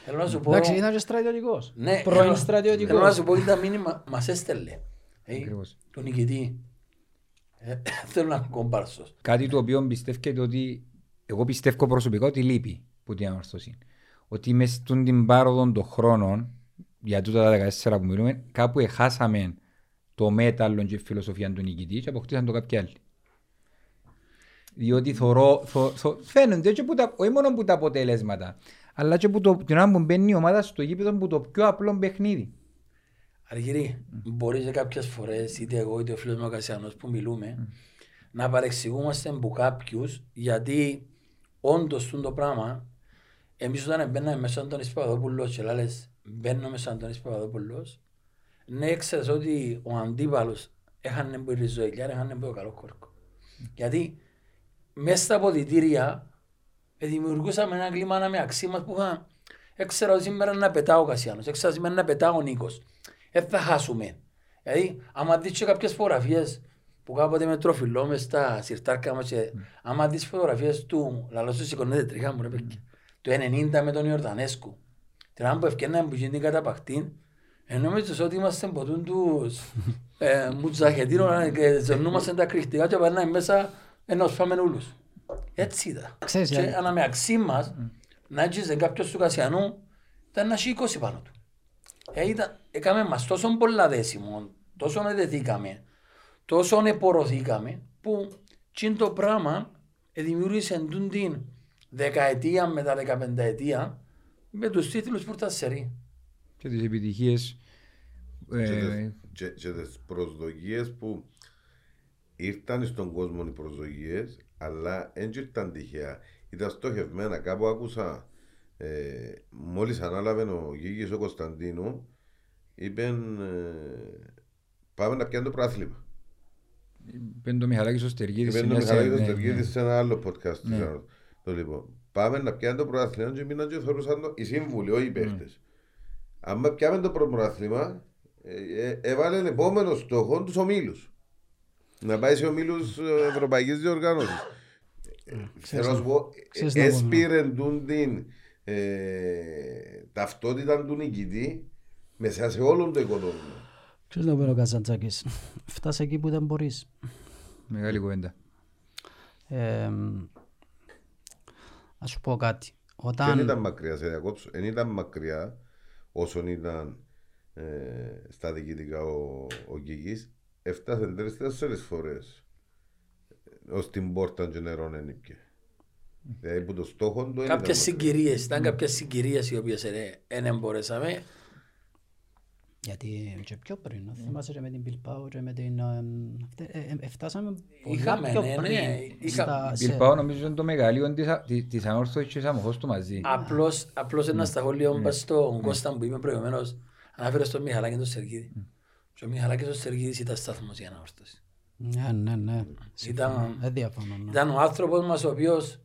Θέλω να σου πω... Εντάξει, ήταν και στρατιωτικός. Ναι, Πρώην θέλω- στρατιωτικός. Θέλω να σου πω ότι τα μήνυμα μας έστελνε. Ε, Ακριβώς. τον νικητή. Ε, *laughs* Θέλω να είμαι κομπάρσος. Κάτι το οποίο πιστεύετε ότι εγώ πιστεύω προσωπικά ότι λείπει που την ανόρθωση. Ότι μες στον την πάροδο των χρόνων, για τούτα τα 14 που μιλούμε, κάπου εχάσαμε το μέταλλο και η φιλοσοφία του νικητή και αποκτήσαν το κάποιοι άλλοι. Διότι θωρώ, θω, θω, φαίνονται και που τα, όχι μόνο που τα αποτελέσματα, αλλά και που το, την ώρα που μπαίνει η ομάδα στο γήπεδο που το πιο απλό παιχνίδι. Αργυρή, μπορείς σε κάποιες φορές, είτε εγώ είτε ο φίλος μου ο Κασιανός που μιλούμε, να παρεξηγούμαστε από κάποιους γιατί όντως τούν το πράγμα, εμείς όταν μπαίναμε μέσα στον Ισπαδόπουλος και λάλες μπαίνω μέσα στον Ισπαδόπουλος, ναι ξέρεις ότι ο αντίπαλος έχανε που η ριζοηλιά, έχανε που το καλό κόρκο. Γιατί μέσα στα αποδητήρια ε, δημιουργούσαμε ένα κλίμα αναμεταξύ μας που είχα, έξερα ότι σήμερα να πετάω ο Κασιάνος, έξερα σήμερα να πετάω ο Νίκος. Δεν θα χάσουμε. Δηλαδή, άμα δεις και κάποιες φωτογραφίες που κάποτε με τροφιλό μες στα σιρτάρκα μας και άμα δεις φωτογραφίες του, λαλός σου σηκωνέται τριχά μου ρε παιδιά, του 90 με τον Ιορδανέσκου. Την ώρα που ευκαιρνάμε που γίνει καταπακτήν, ενώ νομίζεις ότι είμαστε ποτούν τους ε, *laughs* μουτζαχετήρων και ζωνούμαστε τα κρυκτικά και περνάμε μέσα ενώ φάμε ούλους. Έτσι ήταν. Ξέρεις, Και δηλαδή- αναμεταξύ μας, να έτσι κάποιος του Κασιανού, ήταν να έχει 20 πάνω του. Ε, ήταν, έκαμε μας τόσο πολλά δέσιμο, τόσο εδεθήκαμε, τόσο επορωθήκαμε, που τσιν το πράγμα ε, δημιούργησε τούν την δεκαετία με τα δεκαπενταετία με τους τίτλους που ήταν σερί. Και τις επιτυχίες Και ε, τις- και, και τις προσδοκίες που ήρθαν στον κόσμο οι προσδοκίες αλλά δεν ήρθαν τυχαία. Ήταν στοχευμένα. Κάπου άκουσα ε, μόλις ανάλαβε ο Γίγης ο Κωνσταντίνου είπε ε, πάμε να πιάνουμε το πράθλημα. πέντε το Μιχαλάκης ο Στεργίδης Είπε σε ο μια Μιχαλάκης σε- ο ναι, Στεργίδης ναι. σε ένα άλλο podcast. της Ναι. Ανόρθωσης. Το λοιπόν, πάμε να πιάνουμε το πρωτάθλημα και μείναν και θεωρούσαν το οι σύμβουλοι, όχι οι παίχτες. Αν πιάμε το πρωτάθλημα, ε, ε, έβαλε επόμενο στόχο τους ομίλους. Να πάει σε ομίλους ε, ευρωπαϊκής διοργάνωσης. Ε, Θέλω να σου πω, ξέρεις να πω, ναι. έσπηρε τούν την ε, ταυτότητα του νικητή μέσα σε όλο το οικοδόμημα. Ξέρεις να πω ο Καζαντζάκης, φτάσε εκεί που δεν μπορείς. Μεγάλη κουβέντα. Ε, ας σου πω κάτι. Και δεν Όταν... ήταν μακριά, σε διακόψω, δεν ήταν μακριά όσον ήταν ε, στα διοικητικά ο, ο Κικής. Έφτασε τρεις-τέσσερις φορές ε, ως την πόρτα και νερό δεν ήπιε. Δηλαδή που το στόχο του δεν ήταν Κάποιες μακριά. συγκυρίες, ήταν κάποιες συγκυρίες οι οποίες δεν μπορέσαμε. Γιατί και πιο πριν, να θυμάσαι και με την Bilbao και με την... ε, αυτε- ε, ε, Εφτάσαμε πολλά Είχαμε, πιο ναι, πριν. ναι, είχα- στα- Η σε- Bilbao νομίζω είναι το μεγαλείο της, α- της, της ανόρθωσης και της αμοχώς του μαζί. Απλώς, απλώς ένας σταχώλιο μπας στον Κώστα που είπε προηγουμένως ανάφερε στον Μιχαλάκη τον Σεργίδη. Και ο Μιχαλάκης ο Σεργίδης ήταν σταθμός για ανόρθωση. Ναι, ναι, ναι. Ήταν- Δεν διαφωνώ. ναι. Ήταν ο άνθρωπος μας ο οποίος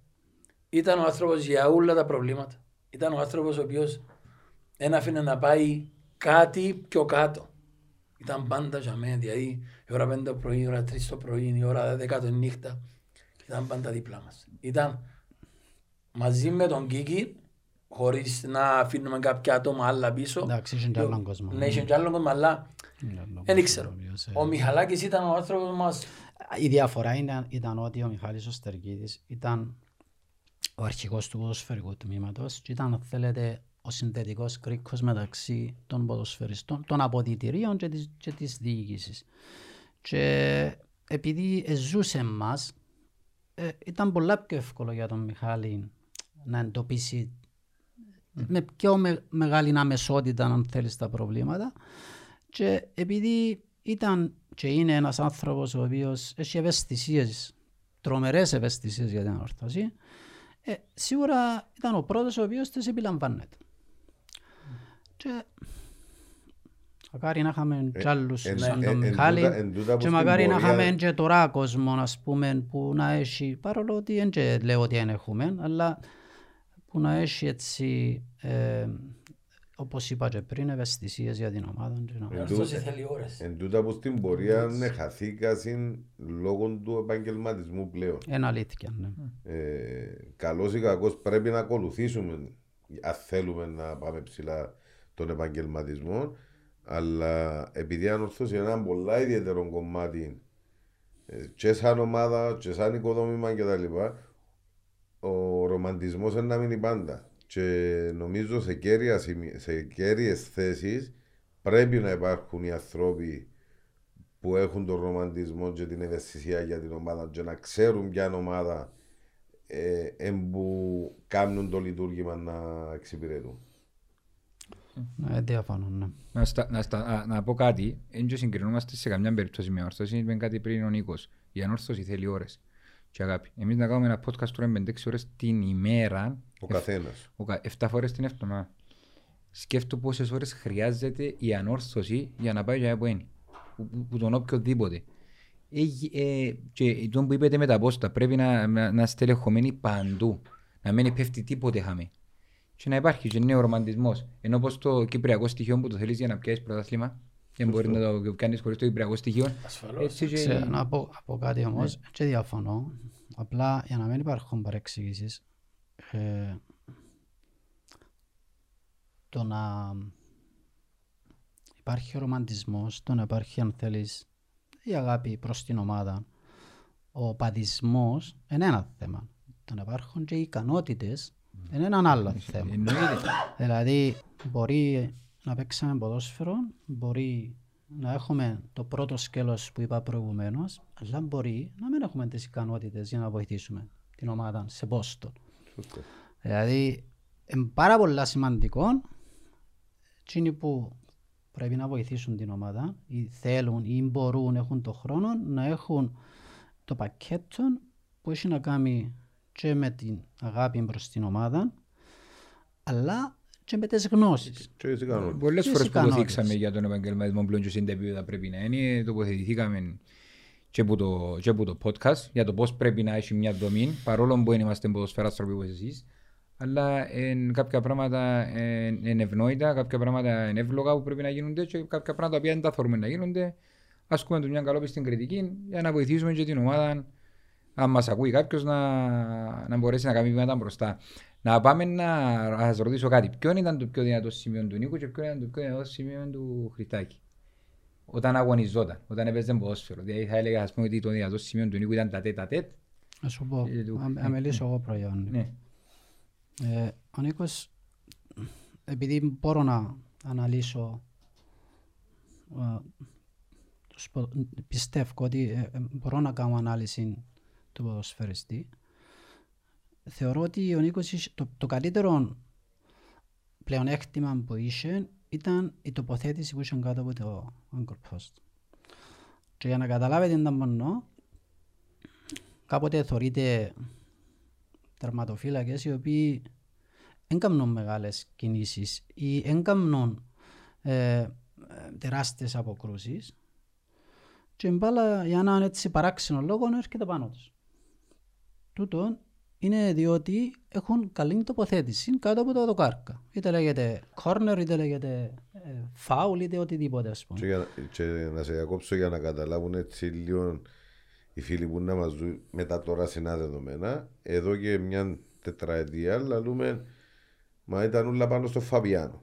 ήταν ο άνθρωπος για όλα τα προβλήματα. Ήταν ο άνθρωπος ο οποίος δεν άφηνε να πάει κάτι πιο κάτω. Ήταν πάντα για μένα, δηλαδή η ώρα 5 το πρωί, η ώρα 3 το πρωί, η ώρα 10 το νύχτα. Ήταν πάντα δίπλα μας. Ήταν μαζί με τον Κίκη, χωρίς να αφήνουμε κάποια άτομα άλλα πίσω. Εντάξει, είχε και άλλον κόσμο. Ναι, είχε και άλλον κόσμο, αλλά άλλον δεν κόσμο, ξέρω. ο οποίος, ε, Ο Μιχαλάκης ήταν ο άνθρωπος μας Η διαφορά είναι, ήταν ότι ο Μιχάλης ο Στεργίδης ήταν ο αρχηγός του ποδοσφαιρικού τμήματος και ήταν, αν θέλετε, ο συνδετικός κρίκος μεταξύ των ποδοσφαιριστών, των αποδητηρίων και της, και της διοίκησης. Και επειδή ζούσε μας, ε, ήταν πολλά πιο εύκολο για τον Μιχάλη να εντοπίσει με πιο με, μεγάλη αμεσότητα, αν θέλεις, τα προβλήματα. Και επειδή ήταν και είναι ένας άνθρωπος ο οποίος έχει ευαισθησίες, τρομερές ευαισθησίες για την ανόρθωση, ε, σίγουρα ήταν ο πρώτος ο οποίος τις επιλαμβάνεται. Και μακάρι να είχαμε κι άλλους εν- σαν ε, τον εν Μιχάλη τούτα- εν τούτα που και στην μακάρι να πορεία- είχαμε και τώρα κόσμο ας πούμε, που να έχει, παρόλο ότι δεν και λέω ότι δεν έχουμε, αλλά που να έχει έτσι, ε, όπως είπα και πριν, ευαισθησίες για την ομάδα. Και να... Εν αυτός τούτα- θέλει ώρες. Εν τούτα που στην πορεία ναι, χαθήκασαν λόγω του επαγγελματισμού πλέον. Είναι αλήθεια, ναι. Ε, καλός ή κακός πρέπει να ακολουθήσουμε αν θέλουμε να πάμε ψηλά τον επαγγελματισμό αλλά επειδή η ανορθώση είναι ένα πολλά ιδιαίτερο κομμάτι ε, και σαν ομάδα και σαν οικοδόμημα κτλ ο ρομαντισμός είναι να μείνει πάντα και νομίζω σε, κέρια, σημεία- σε κέρυες θέσεις πρέπει να υπάρχουν οι άνθρωποι που έχουν τον ρομαντισμό και την ευαισθησία για την ομάδα και να ξέρουν ποια ομάδα ε, εν που κάνουν το λειτουργήμα να εξυπηρετούν. Ναι, διαφωνώ, ναι. Να, στα, να, στα, α, να πω κάτι, δεν και συγκρινόμαστε σε καμιά περίπτωση με ανόρθωση. Είπε κάτι πριν ο Νίκος. Η ανόρθωση θέλει ώρες και αγάπη. Εμείς να κάνουμε ένα podcast τώρα με 5-6 ώρες την ημέρα, Ο καθένας. ο κα- 7 φορές την εβδομάδα. Σκέφτομαι πόσες ώρες χρειάζεται η ανόρθωση για να πάει για από ένι. Που, που, που τον οποιοδήποτε. Έχει, ε, και το που είπατε με τα πόστα πρέπει να, να, να είστε ελεγχομένοι παντού. Να μην πέφτει τίποτε χαμή. Και να υπάρχει και νέο ρομαντισμός. Ενώ πως το κυπριακό στοιχείο που το θέλεις για να πιάσεις πρωτάθλημα δεν μπορεί να το κάνεις χωρίς το κυπριακό στοιχείο. Ασφαλώς. Έτσι και... Ξέρω, να πω, να πω κάτι όμως και διαφωνώ. Απλά για να μην υπάρχουν παρεξηγήσεις ε, το να υπάρχει ρομαντισμός, το να υπάρχει αν θέλεις η αγάπη προς την ομάδα, ο παδισμός είναι ένα θέμα. Το να υπάρχουν και οι ικανότητες είναι ένα άλλο θέμα. Εννοείται. Δηλαδή μπορεί να παίξουμε ποδόσφαιρο, μπορεί να έχουμε το πρώτο σκέλος που είπα προηγουμένως, αλλά μπορεί να μην έχουμε τις ικανότητες για να βοηθήσουμε την ομάδα σε πόστο. Σωστό. Δηλαδή, είναι πάρα πολλά σημαντικό εκείνοι που πρέπει να βοηθήσουν την ομάδα ή θέλουν ή μπορούν, έχουν το χρόνο να έχουν το πακέτο που έχει να κάνει και με την αγάπη προς την ομάδα αλλά και με τις γνώσεις. Και εσύ κάνω. Πολλές Τις φορές που το ικανότητες. θίξαμε για τον επαγγελματισμό πλέον και στην επίπεδα πρέπει να είναι, τοποθετηθήκαμε και από το, και από το podcast για το πώς πρέπει να έχει μια δομή, παρόλο που δεν είμαστε ποδοσφαιράστροποι όπως εσείς. Αλλά εν, κάποια πράγματα εν- είναι ευνόητα, κάποια πράγματα είναι εύλογα που πρέπει να γίνονται και κάποια πράγματα τα οποία δεν τα θέλουμε να γίνονται. ασκούμε του μια καλόπιστη κριτική για να βοηθήσουμε και την ομάδα αν μας ακούει κάποιος να, να μπορέσει να κάνει βήματα μπροστά. Να πάμε να, να σας ρωτήσω κάτι. Ποιο ήταν το πιο δυνατό σημείο του Νίκου και ποιο ήταν το πιο δυνατό σημείο του Χριστάκη. Όταν αγωνιζόταν, όταν έπαιζε ποδόσφαιρο. Δηλαδή θα έλεγα ας πούμε, ότι το δυνατό σημείο του Νίκου ήταν τα τέτα τέτ. Να σου πω, Ε, του- να- να μιλήσω εγώ προϊόν. Ναι. Ε, ο Νίκος, επειδή μπορώ να αναλύσω, ε, τους πο- πιστεύω ότι ε, ε, μπορώ να κάνω ανάλυση του ποδοσφαιριστή, θεωρώ ότι ο Νίκος είχε- το, το καλύτερο πλεονέκτημα που είχε ήταν η τοποθέτηση που είχε κάτω από το anchor post. Και για να καταλάβετε τι ήταν μόνο, κάποτε θεωρείται τερματοφύλακες οι οποίοι δεν κάνουν μεγάλες κινήσεις ή δεν κάνουν ε, ε, τεράστιες αποκρούσεις και η μπάλα για έναν έτσι παράξενο λόγο έρχεται πάνω τους. Τούτο είναι διότι έχουν καλή τοποθέτηση κάτω από το δοκάρκα. Είτε λέγεται corner, είτε λέγεται ε, foul, είτε οτιδήποτε ας πούμε. Και, για, και να σε διακόψω για να καταλάβουν έτσι λίγο οι φίλοι που να μας δουν με τα τώρα συνά δεδομένα. Εδώ και μια τετραετία λαλούμε μα ήταν όλα πάνω στο Φαβιάνο.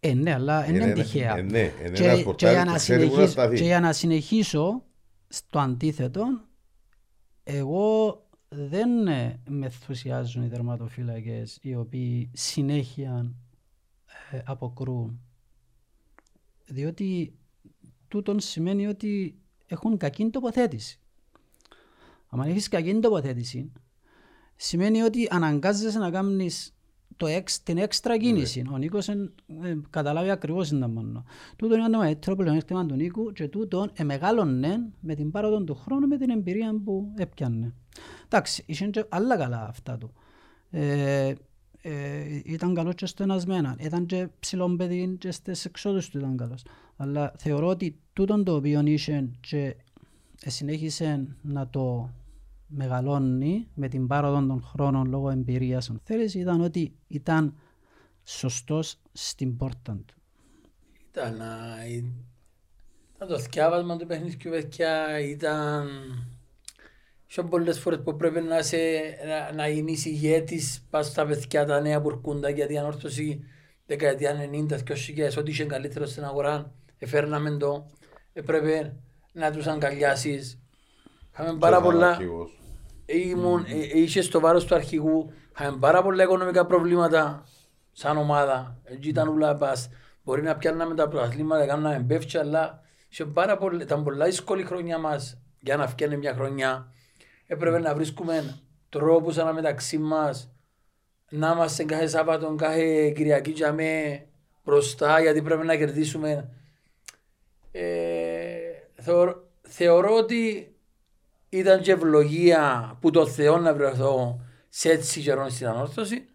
Ε, ναι, αλλά Είναι είναι ένα- τυχαία. ε, ναι, είναι και, ένας και, πορτάρι για που να ξέρει που να συνεχίσω, σταθεί. και για να συνεχίσω στο αντίθετο, εγώ δεν ε, με ενθουσιάζουν οι δερματοφύλακες οι οποίοι συνέχεια ε, αποκρούν. Διότι τούτον σημαίνει ότι έχουν κακή τοποθέτηση. Αν έχεις κακή τοποθέτηση, σημαίνει ότι αναγκάζεσαι να κάνεις το εξ, την έξτρα κίνηση. Ο Νίκος εν, ε, καταλάβει ακριβώς τι ήταν μόνο. Τούτο είναι το μεγαλύτερο πλεονέκτημα του Νίκου και τούτο εμεγάλωνε με την πάροδο του χρόνου με την εμπειρία που έπιανε. Εντάξει, είχε και άλλα καλά αυτά του. Ε, ε, ήταν καλός και στο ενασμένα. Ήταν και ψηλό παιδί και στις εξόδους του ήταν καλός. Αλλά θεωρώ ότι τούτον το οποίο είχε και συνέχισε να το μεγαλώνει με την πάροδο των χρόνων λόγω εμπειρίας αν θέλεις ήταν ότι ήταν σωστός στην πόρτα του. Ήταν, α, η- ήταν το θκιάβασμα του παιχνίδιου παιδιά, ήταν... Είχε πολλές φορές που πρέπει να, σε, να, να γίνεις ηγέτης πας στα παιδιά τα νέα που έρχονταν γιατί η ανόρθωση δεκαετία 90 και όσοι ό,τι είχε καλύτερο στην αγορά εφέρναμε το έπρεπε να τους αγκαλιάσεις είχαμε πάρα Και σαν πολλά αρχηγός. Ήμουν, ε, είχες στο βάρος του αρχηγού, είχαμε πάρα πολλά οικονομικά προβλήματα σαν ομάδα. Έτσι ήταν ούλα πας. Μπορεί να πιάνναμε τα πρωταθλήματα, κάναμε μπεύτσια, αλλά είχε πάρα πολλά, ήταν πολλά δύσκολη χρονιά μας για να φτιάνε μια χρονιά. Έπρεπε να βρίσκουμε τρόπους αναμεταξύ μας, να είμαστε κάθε Σάββατο, κάθε Κυριακή για με μπροστά, γιατί πρέπει να κερδίσουμε. Ε, θεωρώ, θεωρώ ότι ήταν και ευλογία που το Θεό να βρεθώ σε έτσι καιρό στην ανόρθωση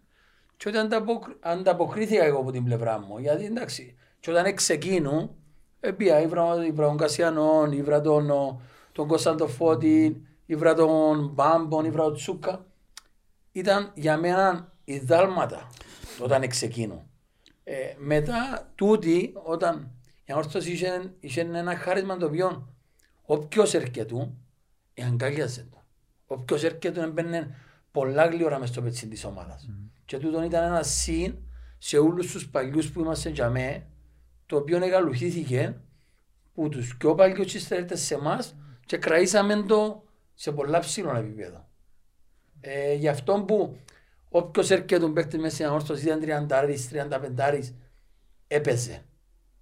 και ότι ανταποκ- ανταποκρίθηκα εγώ από την πλευρά μου. Γιατί εντάξει, και όταν ξεκίνου, επία, ήβρα, ήβρα τον Κασιανόν, ήβρα τον, ο- τον Κωνσταντο Φώτη, ήβρα τον Μπάμπον, ήβρα τον Τσούκα. Ήταν για μένα οι δάλματα όταν ξεκίνου. Ε, μετά τούτη, όταν η ανόρθωση είχε, είχε ένα χάρισμα το οποίο όποιος έρχεται αγκάλιαζε το. Όποιος έρχεται έμπαινε πολλά γλυόρα μες στο πετσί της ομάδας. Και τούτον ήταν ένα συν σε όλους τους παλιούς που είμαστε για μέ, το οποίο εγκαλουχήθηκε που τους πιο παλιούς ύστερες σε εμάς και κραήσαμε το σε πολλά ψηλό επίπεδο. Ε, γι' αυτό που όποιος έρχεται τον παίκτη μέσα στην ανόρθωσης ήταν 30 35 έπαιζε.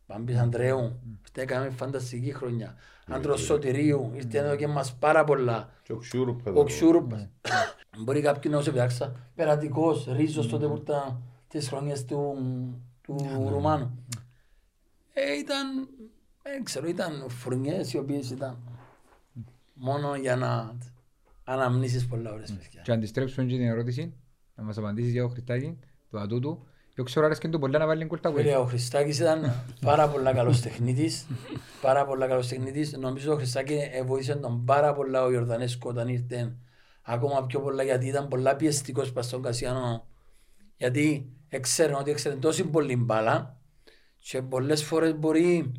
Μπάμπης Ανδρέου, ήρθε έκαμε φανταστική χρονιά. Άντρος Σωτηρίου, ήρθε εδώ και μας πάρα πολλά. Και ο Ξούρουπ. Ο Ξούρουπας. *coughs* Μπορεί κάποιοι να σε πιάξα. Περατικός, ρίζος τότε που ήταν τις χρονιές του, του Ρουμάνου. Ε, ήταν, δεν ξέρω, ήταν χρονιές οι οποίες ήταν μόνο για να αναμνήσεις πολλά ώρες παιδιά. Και αντιστρέψουμε και την ερώτηση, να μας απαντήσεις για ο Χριστάκη, το ατούτου. Εγώ ξέρω αρέσκει του πολλά να βάλει γκολ τα Φίλε, γουέλ. ο Χριστάκης ήταν πάρα πολλά καλός τεχνίτης. πάρα πολλά καλός τεχνίτης. Νομίζω ο Χριστάκη βοήθησε τον πάρα πολλά ο Ιορδανέσκο όταν ήρθε ακόμα πιο πολλά γιατί ήταν πολλά πιεστικός πας στον Κασιανό. Γιατί έξερε ότι έξερε τόση πολύ μπάλα και πολλές φορές μπορεί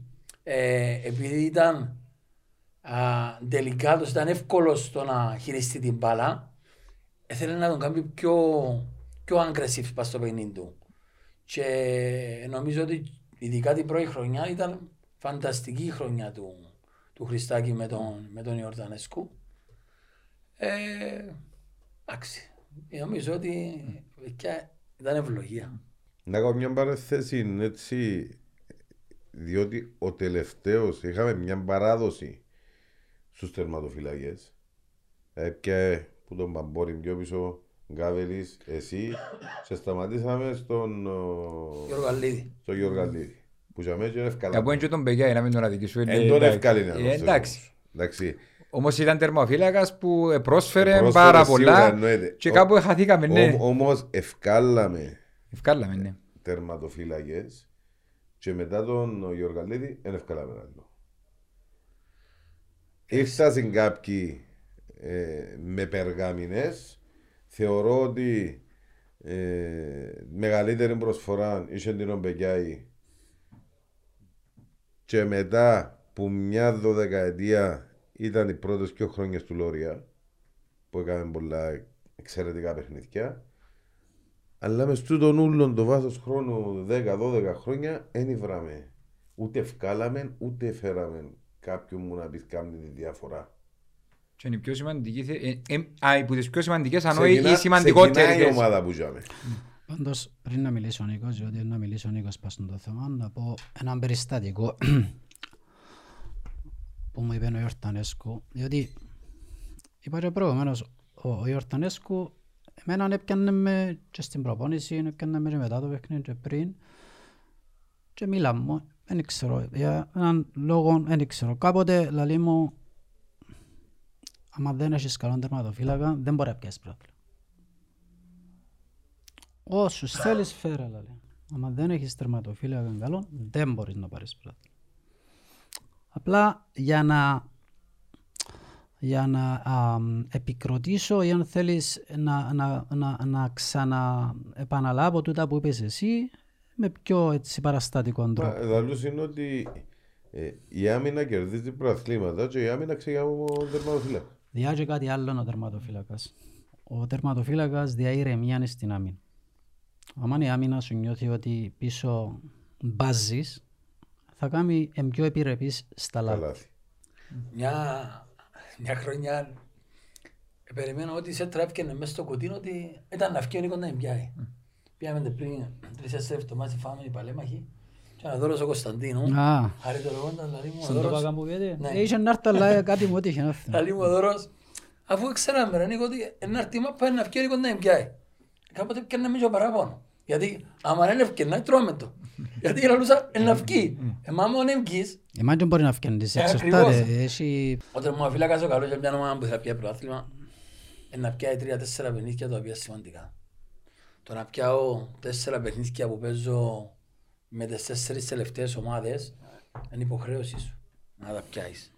ε, επειδή ήταν τελικάτος, ήταν εύκολο στο να χειριστεί την μπάλα. Έθελε να τον κάνει πιο, πιο aggressive πας στο παιχνίδι του. Και νομίζω ότι ειδικά την πρώτη χρονιά ήταν φανταστική η χρονιά του, του Χριστάκη με τον, με τον Ιορδανέσκου. Ε, εντάξει. Νομίζω ότι και ήταν ευλογία. Να κάνω μια παραθέση έτσι, διότι ο τελευταίος είχαμε μια παράδοση στους τερματοφυλακές. Ε, και που τον Παμπόρη πιο πίσω, Γκάβελης, εσύ, σε σταματήσαμε στον Γιώργο Αλίδη. στον Γιώργο Αλίδη. Που για μένα είναι ευκαλά. Κάπου είναι και τον Μπεγιά, να μην τον αδικήσω. είναι- Εν τον εντάξει. ευκάλει να Ε, το Εντάξει. Εντάξει. Όμως ήταν τερμοφύλακας που ε, πρόσφερε Πρόσφερε πάρα σίγουρα, πολλά εννοείται. και Ο- κάπου χαθήκαμε, ναι. Όμως ευκάλαμε Ευκάλαμε, ναι. τερματοφύλακες και μετά τον Γιωργαλίδη δεν ευκάλαμε άλλο. Ήρθαν κάποιοι ε, με περγάμινες. Θεωρώ ότι ε, μεγαλύτερη προσφορά είχε την Ομπεκιάη και μετά που μια δωδεκαετία ήταν οι πρώτες πιο χρόνια του Λόρια που έκαμε πολλά εξαιρετικά παιχνίδια αλλά μες τούτον ούλον το βάθος χρόνου 10-12 χρόνια δεν βράμε ούτε ευκάλαμε ούτε φέραμε κάποιον μου να πει κάνει τη διαφορά. Και είναι η πιο σημαντική, θε- ε, ε, α, από τις πιο σημαντικές, αν όχι Ξεκινά- η σημαντικότερη ξεκινάει η θέση. ομάδα που ζάμε. Πάντως, πριν να μιλήσει ο Νίκος, διότι να μιλήσει ο Νίκος πάνω στο θέμα, να πω ένα περιστατικό *clears throat* που μου είπε ο Ιορτανέσκου, διότι είπα και προηγουμένως, ο, ο Ιορτανέσκου εμένα έπιανε με και στην προπόνηση, έπιανε με και μετά το παιχνίδι και πριν και μίλα μου, δεν ξέρω, για έναν λόγο δεν ξέρω. Κάποτε λαλεί μου, άμα δεν έχεις καλό τερματοφύλακα, δεν μπορεί να πιάσεις πρόβλημα. Όσους θέλεις φέρε λέει. Άμα δεν έχεις τερματοφύλακα καλό, δεν μπορείς να πάρεις πρώτα. Απλά για να για να α, μ, επικροτήσω ή αν θέλεις να, να, να, να ξαναεπαναλάβω τούτα που είπες εσύ με πιο έτσι παραστατικό τρόπο. Λαλούς είναι ότι ε, η άμυνα κερδίζει προαθλήματα και η άμυνα ξεκινά από τον τερματοφύλακα. Διά και κάτι άλλο ο τερματοφύλακας. Ο τερματοφύλακας διά ηρεμία στην άμυνα. Αν η άμυνα σου νιώθει ότι πίσω μπάζεις, θα κάνει εμ πιο επιρρεπής στα λάθη. Καλάθι. Μια, μια χρονιά ε, περιμένω ότι σε τρέφηκε μέσα στο κουτί ότι ήταν να βγει ο Νίκος να εμπιάει. Πήγαμε πριν τρεις-τέσσερις εβδομάδες φάμε οι παλέμαχοι και ένα δώρος ο Κωνσταντίνου. Α, Χάρη το λεγόντα, λαλεί μου ο στον το δώρος. πάκα που πείτε. Ναι. Ε, Είχε να έρθει αλλά κάτι μου έτυχε να έρθει. Λαλεί μου ο δώρος. Αφού ξέραμε ρε Νίκο ότι ένα αρτήμα πάει να βγει ο Νίκος να εμπιάει. Κάποτε πιάναμε και παραπάνω. Γιατί άμα δεν ευκαιρνάει τρώμε το. Γιατί λαλούσα να βγει. Εμά μόνο εμκείς Εμάς δεν μπορεί να φτιάχνει τις Ε, εξαρτάται. ακριβώς. Έχει Ο τερματοφύλακας ο καλός για μια ομάδα που θα πιάει πρωτάθλημα είναι να πιάει τρία-τέσσερα παιχνίδια τα οποία είναι σημαντικά. Το να πιάω τέσσερα παιχνίδια που παίζω με τις τέσσερις τελευταίες ομάδες είναι υποχρέωση σου να τα πιάεις.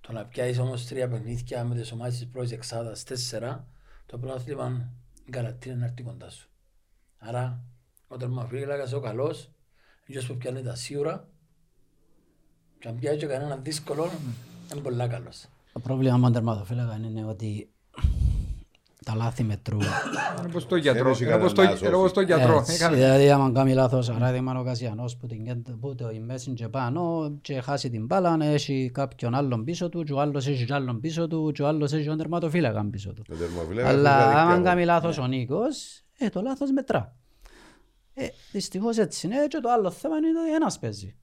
Το να πιάεις όμως τρία παιχνίδια με τις ομάδες της πρώτης εξάδας τέσσερα το πρωτάθλημα garantii να έρθει κοντά σου. Άρα ο τερματοφύλακας ο καλός είναι που πιάνει τα σίγουρα και αν πιάει και κανένα δύσκολο είναι πολύ καλός. το πρόβλημα με τον τερματοφύλακα είναι ότι τα λάθη μετρούν. Είναι όπως το γιατρό. Ένωση Είναι όπως το- κανένας, είναι όπως το γιατρό. Έτσι, Έκαμε- Δηλαδή, άμα κάνει λάθος, παράδειγμα, ο Κασιανός που, την, κέντ- που το η μέση και πάνω και χάσει την μπάλα, έχει κάποιον άλλον πίσω του και ο άλλος έχει κι άλλον πίσω του και ο άλλος έχει τον τερματοφύλακα πίσω του. Ο τερματοφύλακας Αλλά είναι άμα διαδίκτυα κάνει μου. λάθος ο Νίκος, ε, το λάθος μετρά. Ε, δυστυχώς έτσι είναι και το άλλο θέμα είναι ότι ένας παίζει.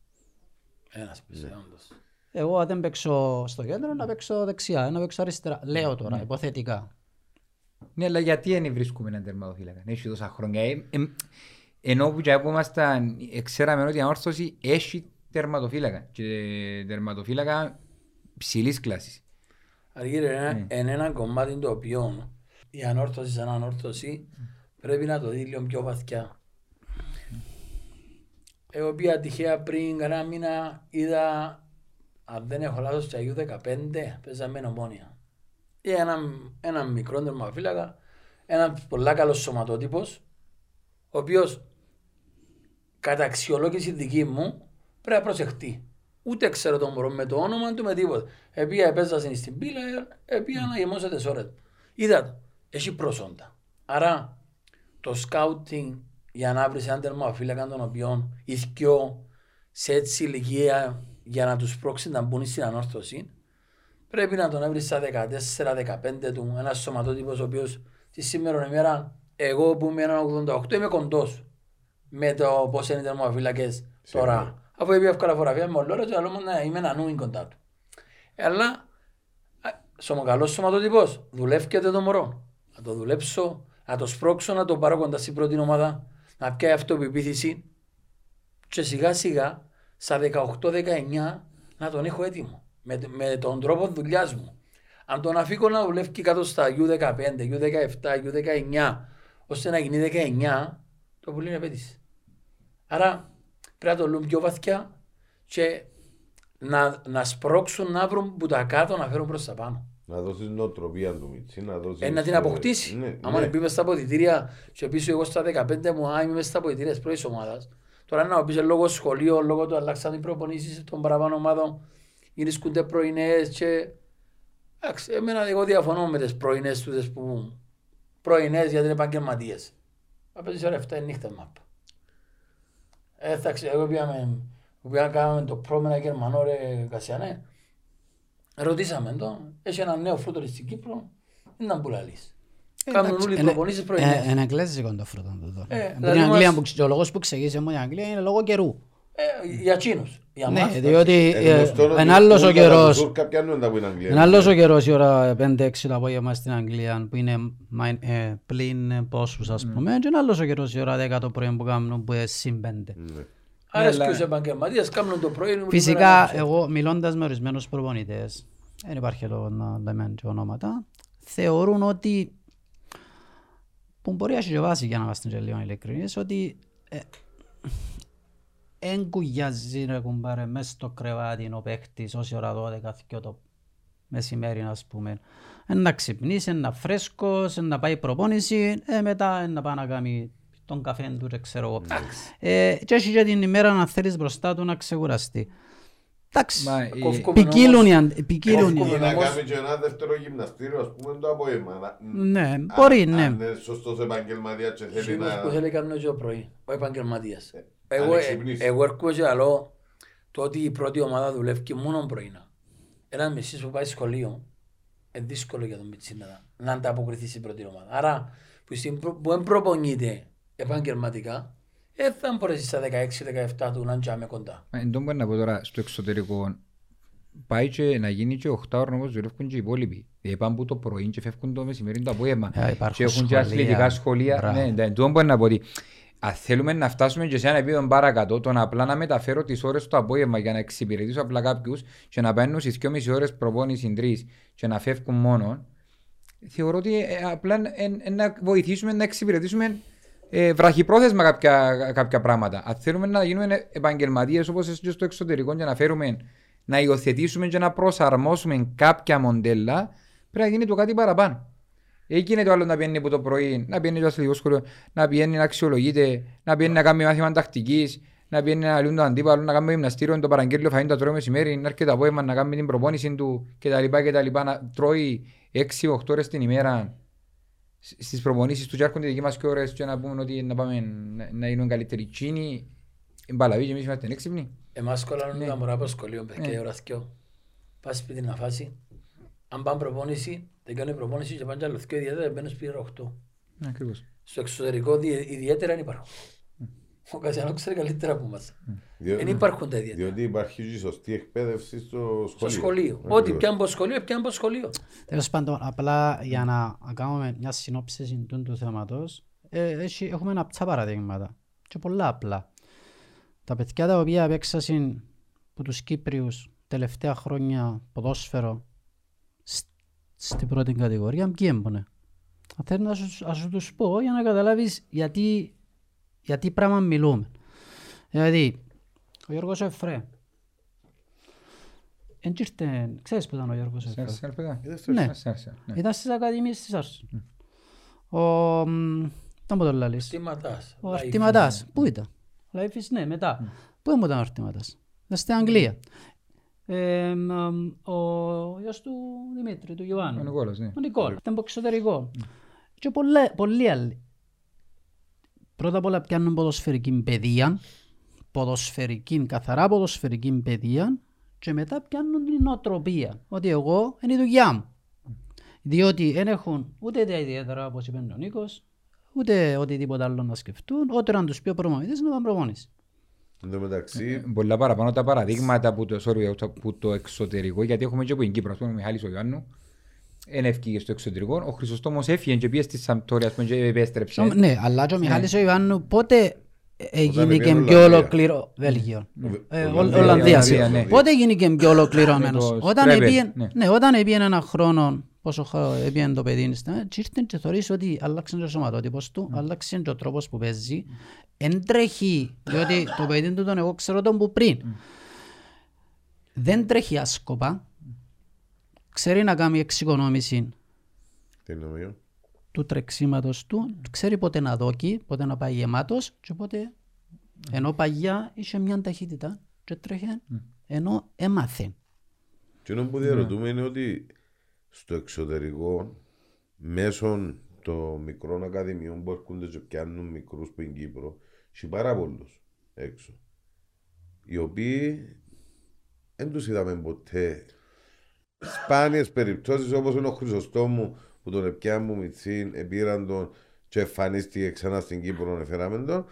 Ένας πίσω, όντως. Εγώ αν δεν παίξω στο κέντρο, να παίξω δεξιά, να παίξω αριστερά. Λέω τώρα, υποθετικά. Ναι, αλλά γιατί δεν βρίσκουμε έναν τερματοφύλακα; Έχει τόσα χρόνια. Ε, ε, ενώ που και που ήμασταν, ε, ξέραμε ότι η ανόρθωση έχει τερματοφύλακα. Και τερματοφύλακα ψηλής κλάσης. Αργύρε, είναι είναι ένα κομμάτι το οποίο η ανόρθωση σαν ανόρθωση πρέπει να το δει λίγο πιο βαθιά. Εγώ πήγα τυχαία πριν κανένα μήνα είδα, αν δεν έχω λάθος, στο Αγίου 15 παίζαμε ομόνια. Ή έναν ένα μικρό τερματοφύλακα, έναν πολλά καλός σωματότυπος, ο οποίος κατά αξιολόγηση δική μου πρέπει να προσεχτεί. Ούτε ξέρω τον μωρό με το όνομα του, με τίποτα. Επία επέζα στην πύλα, επία να γεμώσω τις ώρες. Είδα το. Έχει προσόντα. Άρα το σκάουτινγκ για να βρεις έναν τερμαφύλακα τον οποίο ηθικιό σε έτσι ηλικία για να τους πρόξεις να μπουν στην ανόρθωση πρέπει να τον έβρεις στα 14-15 του ένας σωματότυπος ο οποίος τη σήμερα ημέρα εγώ που είμαι ένα 88 είμαι κοντός με το πώς είναι οι τερμοφύλακες τώρα. Αφού είπε εύκολα φωτογραφία με όλο και άλλος να είμαι ένα νούμι κοντά του. Αλλά σωμοκαλός σωματότυπος δουλεύκεται το μωρό. Να το δουλέψω, να το σπρώξω, να το πάρω κοντά στην πρώτη ομάδα, να πιάει αυτοπεποίθηση και σιγά σιγά στα 18-19 να τον έχω έτοιμο με, με τον τρόπο δουλειάς μου. Αν τον αφήκω να δουλεύει κάτω στα U15, U17, U19, ώστε να γίνει 19, το πολύ είναι απέτηση. Άρα πρέπει να το λούν πιο βαθιά και να, να σπρώξουν να βρουν που τα κάτω να φέρουν προς τα πάνω. Να δώσεις νοοτροπία του Μιτσί, να δώσεις... Ε, να την αποκτήσει. Ναι, Άμα ναι. μπει μες στα αποδητήρια και πίσω εγώ στα 15 μου, α, είμαι μες στα αποδητήρια της πρώτης ομάδας. Τώρα να πει λόγω σχολείο, λόγω του αλλάξαν οι προπονήσεις των παραπάνω ομάδων, γυρίσκονται πρωινές και... Εντάξει, εμένα εγώ διαφωνώ με τις πρωινές τούτες που... Πρωινές γιατί είναι επαγγελματίες. Θα παίζεις ώρα 7 η νύχτα μάπα. Ε, θα ξέρω, εγώ πήγαμε, πήγαμε κάναμε το πρόμενα Γερμανό ρε Κασιανέ. Ρωτήσαμε το, έχει ένα νέο φρούτο στην Κύπρο, δεν ήταν που λαλείς. Κάνουν όλοι οι προπονήσεις πρωινές. Είναι εγγλέζικο το φρούτο τούτο. Ε, Που δηλαδή Την Αγγλία μας- που ο λόγος που ξεκίνησε μου η Αγγλία είναι λόγω καιρού. Ε, για εκείνους. Για Ναι, μας, διότι Ε, γνωστό ότι είναι άλλος ο ούλα τα καιρός. Τούρκα πιάνουν τα που είναι Αγγλία. Είναι άλλος ο καιρός η ώρα 5-6 το απόγευμα στην Αγγλία που είναι μάιν- ε, πλην ε, πόσους ας πούμε και είναι άλλος ο καιρός η ώρα 10 το πρωί που κάνουν που είναι συν 5. Ναι. Άρα αλλά- στους επαγγελματίες κάνουν το πρωί. είναι Φυσικά μέρα να εγώ μιλώντας με ορισμένους προπονητές δεν υπάρχει λόγο να λέμε και ονόματα θεωρούν ότι που μπορεί να έχει και βάση για να είμαστε και λίγο ειλικρινείς ότι ε, εν κουγιάζει ρε κουμπάρε μες στο κρεβάτι ο παίχτης όση ώρα 12 θκυο το μεσημέρι ας πούμε εν να ξυπνήσει, εν να φρέσκος, εν να πάει προπόνηση ε, μετά εν να πάει να κάνει τον καφέ του και ξέρω εγώ ε, και έχει και την ημέρα να θέλεις μπροστά του να ξεκουραστεί εντάξει Μα η- Κόφκομαι ποικίλουν όμως. οι αν- ποικίλουν οι- Κόφκομαι. Ή να όμως- κάνει και ένα δεύτερο γυμναστήριο, ας πούμε, το απόγευμα. Να- ναι αν- μπορεί ναι Αν είναι σωστός επαγγελματίας και θέλει Εκείνος να... που θέλει να κάνει το πρωί, ο επαγγελματίας. Αν Εγώ, ε, εξυπνήσει. εγώ έρχομαι και λέω το ότι η πρώτη ομάδα δουλεύει μόνο πρωινά. Ένας μισής που πάει σχολείο, είναι δύσκολο για τον Μιτσίνα να ανταποκριθείς στην πρώτη ομάδα. Άρα, που, στην, προ- που δεν προπονείται επαγγελματικά, δεν θα μπορέσεις στα 16-17 του να τζάμε κοντά. Μα Εν τω μπορεί να πω τώρα στο εξωτερικό πάει και να γίνει και 8 ώρα όπως δουλεύουν και οι υπόλοιποι. Δηλαδή πάνε που το πρωί και φεύγουν το μεσημέρι το απόγευμα. Ε, υπάρχουν Και έχουν και σχολεία. αθλητικά σχολεία. Μπράβο. Ναι, εν τω μπορεί να πω ότι αν θέλουμε να φτάσουμε και σε ένα επίπεδο παρακάτω, το να απλά να μεταφέρω τις ώρες το απόγευμα για να εξυπηρετήσω απλά κάποιους και να παίρνουν στις 2,5 ώρες προπόνηση 3 και να φεύγουν μόνο, θεωρώ ότι ε, απλά εν- εν να βοηθήσουμε να εξυπηρετήσουμε ε, βραχυπρόθεσμα κάποια, κάποια πράγματα. Αν θέλουμε να γίνουμε επαγγελματίες όπως εσύ και στο εξωτερικό και να φέρουμε να υιοθετήσουμε και να προσαρμόσουμε κάποια μοντέλα, πρέπει να γίνει το κάτι παραπάνω. Εκεί το άλλο να πιένει από το πρωί, να πιένει το αθλητικό σχολείο, να πιένει να αξιολογείται, να πιένει να κάνει μάθημα τακτικής, να πιένει να λύνει τον αντίπαλο, να κάνει γυμναστήριο, το παραγγέλιο φαίνεται το τρώει μεσημέρι, να έρχεται το απόγευμα να κάνει την προπόνηση του κτλ. κτλ. Να τρώει 6-8 ώρες την ημέρα στις προπονήσεις του και έρχονται δικοί μας και ώρες και να πούμε ότι να πάμε να, να γίνουν καλύτεροι. Τσίνοι, μπαλαβοί και εμείς είμαστε έξυπνοι. Εμάς κολλάνουν Ναι. τα μωρά από σχολείο, παιδιά, Ναι. η ώρα θκυο. Πας σπίτι να φάσει. Αν πάνε προπόνηση, τελειώνει η προπόνηση και πάνε κι άλλο θκυο, ιδιαίτερα μπαίνουν σπίτι 8. Ναι, ακριβώς. Στο εξωτερικό δι- ιδιαίτερα δεν υπάρχουν. Ο Κασιανός ξέρει καλύτερα από εμάς. Διότι- Δεν υπάρχουν τα ιδιαίτερα. Διότι υπάρχει και σωστή εκπαίδευση στο Στο σχολείο. σχολείο. Ακριβώς. Ό,τι πιάνει από σχολείο, πιάνει από σχολείο. Τέλος πάντων, απλά για να κάνουμε μια συνόψη του, του θέματος, ε, έχει, έχουμε ένα ψά παραδείγματα και πολλά απλά. Τα παιδιά τα οποία παίξασαν από τους Κύπριους τελευταία χρόνια ποδόσφαιρο σ- στην πρώτη κατηγορία, ποιοι έμπονε. Αν θέλεις να σου, να σου τους πω για να καταλάβεις γιατί, γιατί πράγμα μιλούμε. Δηλαδή, ο Γιώργος Εφρέ, Εν και ήρθε- ξέρεις που ήταν ο Γιώργος Εφρέ; Σέρσερ, παιδά. Ναι. Σέρσερ, ναι. Ήταν στις Ακαδημίες της Άρσης. Ο... μ, Ήταν που το λαλείς; Αρτήματας. Ο Αρτήματας. Πού ήταν; Λαϊφής, ναι, μετά. Πού ήμουν ήταν ο Αρτήματας. Ήταν στην Αγγλία. Ε, μ, ο γιος του Δημήτρη, του Ο Ιωάννου. Νικόλας, ναι. Ο Νικόλ, ήταν από εξωτερικό. Και πολλέ- πολλοί άλλοι. Πρώτα απ' όλα πιάνουν ποδοσφαιρική παιδεία, ποδοσφαιρική, καθαρά ποδοσφαιρική παιδεία και μετά πιάνουν την νοοτροπία. Ότι εγώ είναι η δουλειά μου. Διότι δεν έχουν ούτε τα ιδιαίτερα όπως είπε ο Νίκος, ούτε οτιδήποτε άλλο να σκεφτούν, ό,τι να τους πει ο προπονητής να πάνε προπονήσει. Εν τω μεταξύ, Πολλά παραπάνω τα παραδείγματα που το, sorry, από- που το εξωτερικό, γιατί έχουμε και από την Κύπρο, ας πούμε, ο Μιχάλης ο Ιωάννου, δεν έφυγε στο εξωτερικό, ο Χρυσοστόμος έφυγε και πήγε στη Σαμπτόρια, ας πούμε, και επέστρεψε. Ναι, αλλά και ο Μιχάλης ο Ιωάννου πότε έγινε πήγαινε και πιο Ολλανδία. ολοκληρω... Βέλγιο. Ε, Ολ- Ολλανδία, Ολλανδία. Ολλανδία, ναι. Πότε έγινε και πιο ολοκληρωμένος. Με το Όταν Σκρέπελ, επήγαινε ναι. ναι, όταν επήγαινε ένα χρόνο, πόσο χρόνο επήγαινε το παιδί, στην- και ήρθε και θωρείς ότι άλλαξε και ο σωματότυπος του, άλλαξε και ο τρόπος που παίζει. Εν τρέχει, διότι το παιδί του τον εγώ ξέρω τον που πριν. Δεν τρέχει άσκοπα. Ξέρει να κάνει εξοικονόμηση τι εννοώ. του τρεξίματος του, ξέρει πότε να δόκει, πότε να πάει γεμάτος και πότε ενώ παγιά είχε μια ταχύτητα και τρέχε ενώ έμαθε. Και ενώ που διαρωτούμε είναι ότι στο εξωτερικό, μέσω των μικρών ακαδημιών που έρχονται και πιάνουν μικρούς που είναι Κύπρο, έχει πάρα πολλούς έξω. Οι οποίοι δεν τους είδαμε ποτέ. Σπάνιες περιπτώσεις όπως είναι ο Χρυσοστόμου που τον επιάνουν μυτσίν, επήραν τον και εμφανίστηκε ξανά στην Κύπρο, εφέραμε τον.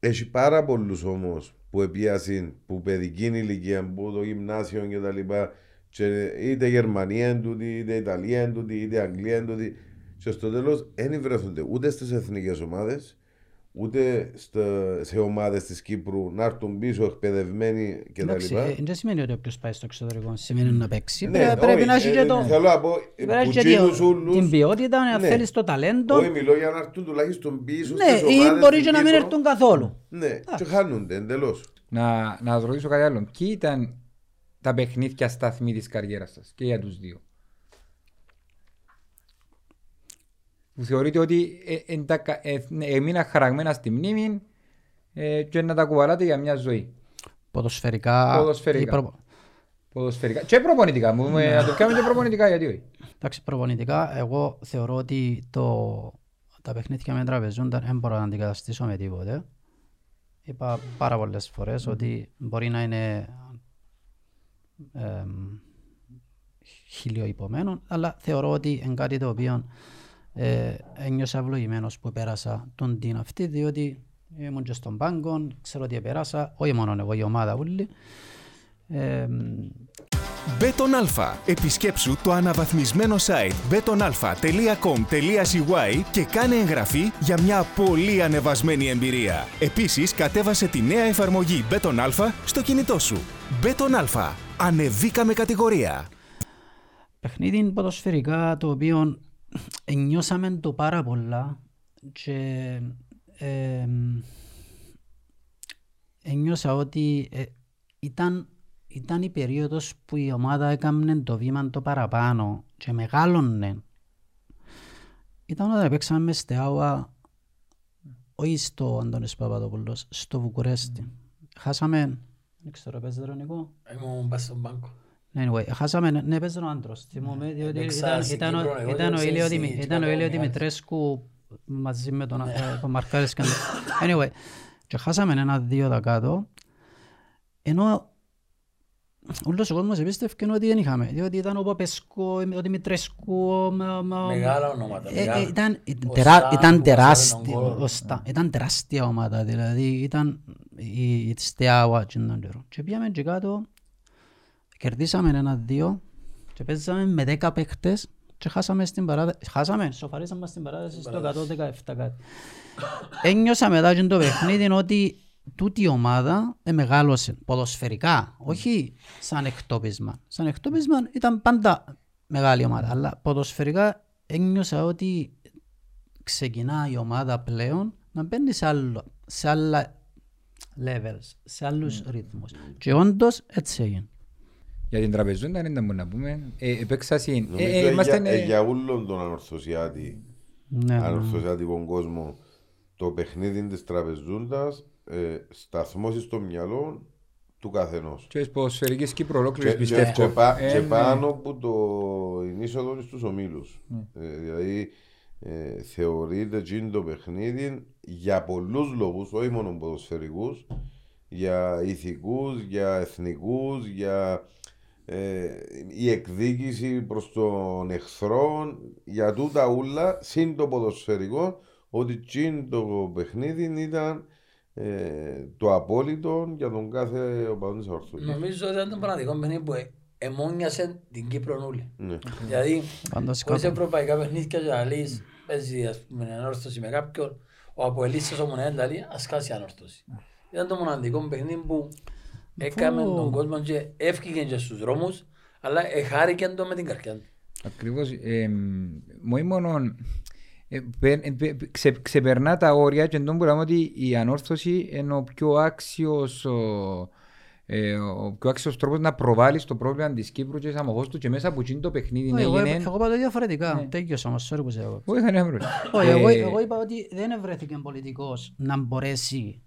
Έχει πάρα πολλούς όμως που επίασαν που παιδική ηλικία, που το γυμνάσιο και τα λοιπά, και είτε Γερμανία εν τούτη, είτε Ιταλία εν τούτη, είτε Αγγλία εν τούτη. Και στο τέλος δεν βρέθονται ούτε στις εθνικές ομάδες, ούτε στα- σε ομάδες της Κύπρου να έρθουν πίσω εκπαιδευμένοι Εντάξει, κτλ. ε, δεν σημαίνει ότι όποιος πάει στο εξωτερικό σημαίνει να παίξει. Ναι, Πρέ- Πρέπει όχι, να έχει ε, και το... Θέλω να πω, πρέπει να έχει που και τζίνους την- ούλους- την ποιότητα, αν Ναι. θέλεις το ταλέντο. Όχι, μιλώ για να έρθουν τουλάχιστον πίσω Ναι, στις ή ομάδες μπορεί στην και να μην Κύπρο. έρθουν καθόλου. Ναι, και χάνονται εντελώς. Να, να σας ρωτήσω κάτι άλλο. Ποιοι ήταν τα παιχνίδια σταθμή της καριέρας σας και για τους δύο. Που θεωρείτε ότι ε, εν τα κα- ε, ναι, έμεινα χαραγμένα στη μνήμη ε, και να τα κουβαλάτε για μια ζωή. Ποδοσφαιρικά. Ποδοσφαιρικά. ή προ- Ποδοσφαιρικά. Και προπονητικά. Μου, Ναι. ε, να το κάνουμε και προπονητικά γιατί όχι. Εντάξει, προπονητικά, εγώ θεωρώ ότι το, τα παιχνίδια με τραπεζούνταν δεν μπορώ να αντικαταστήσω με τίποτε. Είπα πάρα πολλές φορές ότι μπορεί να είναι εμ, χίλιο υπομένων, αλλά θεωρώ ότι είναι κάτι το οποίο ε, ένιωσα ευλογημένος που πέρασα τον την αυτή, διότι ήμουν και στον πάγκο, ξέρω ότι πέρασα, όχι μόνο εγώ, η ομάδα ούλη. Εμ, Bet on Alfa. Επισκέψου το αναβαθμισμένο site betonalfa.com.cy και κάνε εγγραφή για μια πολύ ανεβασμένη εμπειρία. Επίσης, κατέβασε τη νέα εφαρμογή Bet on Alfa στο κινητό σου. Bet on Alfa. Ανεβήκαμε κατηγορία. παιχνίδι ποδοσφαιρικά το οποίο νιώσαμε το πάρα πολλά και ε, νιώσα ότι ε, ήταν, ήταν η περίοδος που η ομάδα έκανε το βήμα το παραπάνω και μεγάλωνε. Ήταν όταν παίξαμε με στεάουα όχι στο Αντώνης Παπαδόπουλος, στο Βουκουρέστι. Χάσαμε, δεν ξέρω, παίζει Ρονικό. Ήμουν πας στον πάγκο. Anyway, χάσαμε, ναι, παίζει ο άντρος. Θυμούμαι, διότι Έπαιξα ήταν, στην ήταν, ο- Κύπρο, εγώ ήταν, ο έπαιξα Ηλιο στην Δημη- ήταν ο Κύπρο, Ηλιο ναι. Δημητρέσκου μαζί με τον, ε, τον Μαρκάρης Σκανδί. Anyway, και χάσαμε ένα-δύο τα κάτω, ενώ όλος ο κόσμος επίστευκε ότι δεν είχαμε, διότι ήταν ο Παπεσκό, ο Δημητρέσκου, ο- ο- ο- Μεγάλα ονόματα. ε, μεγάλα. ε, ήταν, Ο τερά, Σταν ήταν, που τεράστια, έβαλε τον ο γκολ. Σταν- ήταν τεράστια ομάδα, δηλαδή ήταν η, η Στεάουα εκείνον τον καιρό. Και πήγαμε και κάτω, κερδίσαμε ένα-δύο και παίζαμε με δέκα παίχτες και χάσαμε στην παράδοση, χάσαμε, σοφαρίσαμε μας στην παράδοση στο 117 κάτι. Ένιωσα μετά και το παιχνίδι ότι τούτη η ομάδα ε, μεγάλωσε ποδοσφαιρικά, όχι σαν εκτόπισμα. Σαν εκτόπισμα ήταν πάντα μεγάλη ομάδα, αλλά ποδοσφαιρικά ένιωσα ότι ξεκινά η ομάδα πλέον να μπαίνει σε, άλλο, σε άλλα levels, σε άλλους ρυθμούς. Και όντως έτσι έγινε. Για την τραπεζούντα δεν ήταν να πούμε. Ε, επέξα συν. Νομίζω Ε, ε, για, είμαστε, ε, ε, για όλον τον ανορθωσιάτη, Ναι, ναι. ανορθωσιάτικο κόσμο το παιχνίδι της τραπεζούντας ε, σταθμώσεις στο μυαλό του καθενός. Και της ποδοσφαιρικής Κύπρου Και, ολόκληρης και, πιστεύω. και, πα- Ε, και ναι. πάνω από το την είσοδο στους ομίλους. Ε, δηλαδή ε, θεωρείται τζιν το παιχνίδι για πολλούς λόγους, όχι μόνο ποδοσφαιρικούς, για ηθικούς, για εθνικούς, για ε, η εκδίκηση προς τον εχθρό, για τούτα ούλα, συν το ποδοσφαιρικό, ότι τζιν το παιχνίδι ήταν ε, το απόλυτο για τον κάθε οπαδόν της Ορθούς. Νομίζω ότι ήταν το πραγματικό παιχνίδι που ε- εμόνιασε την Κύπρο όλη. Ναι. Δηλαδή, Πάντως χωρίς κάπου- ευρωπαϊκά παιχνίδια και να λύσεις, παίζει ας πούμε ανόρθωση με κάποιον, ο Αποελίστας ο Μονέν λέει, ας χάσει ανόρθωση. Ήταν το μοναδικό παιχνίδι που έκαμε Αφού- τον κόσμο και έφυγε και στους δρόμους, αλλά εχάρηκε το με την καρδιά του. Ακριβώς. Ε, μόνο μόνο ε, πε- ε, πε- ξε, ξεπερνά τα όρια και εντός που λέμε ότι η ανόρθωση είναι ο πιο άξιος ο, ε, ο πιο άξιος τρόπος να προβάλλεις το πρόβλημα της Κύπρου και της αμοχώς του και μέσα από εκείνο το παιχνίδι Όχι, εγώ, έγινε... εγώ είπα το διαφορετικά. Τέλειωσα όμως, sorry που σε έχω. Όχι, δεν έβρω. *laughs* Όχι, εγώ, Ε, εγώ είπα ότι δεν βρέθηκε πολιτικός να μπορέσει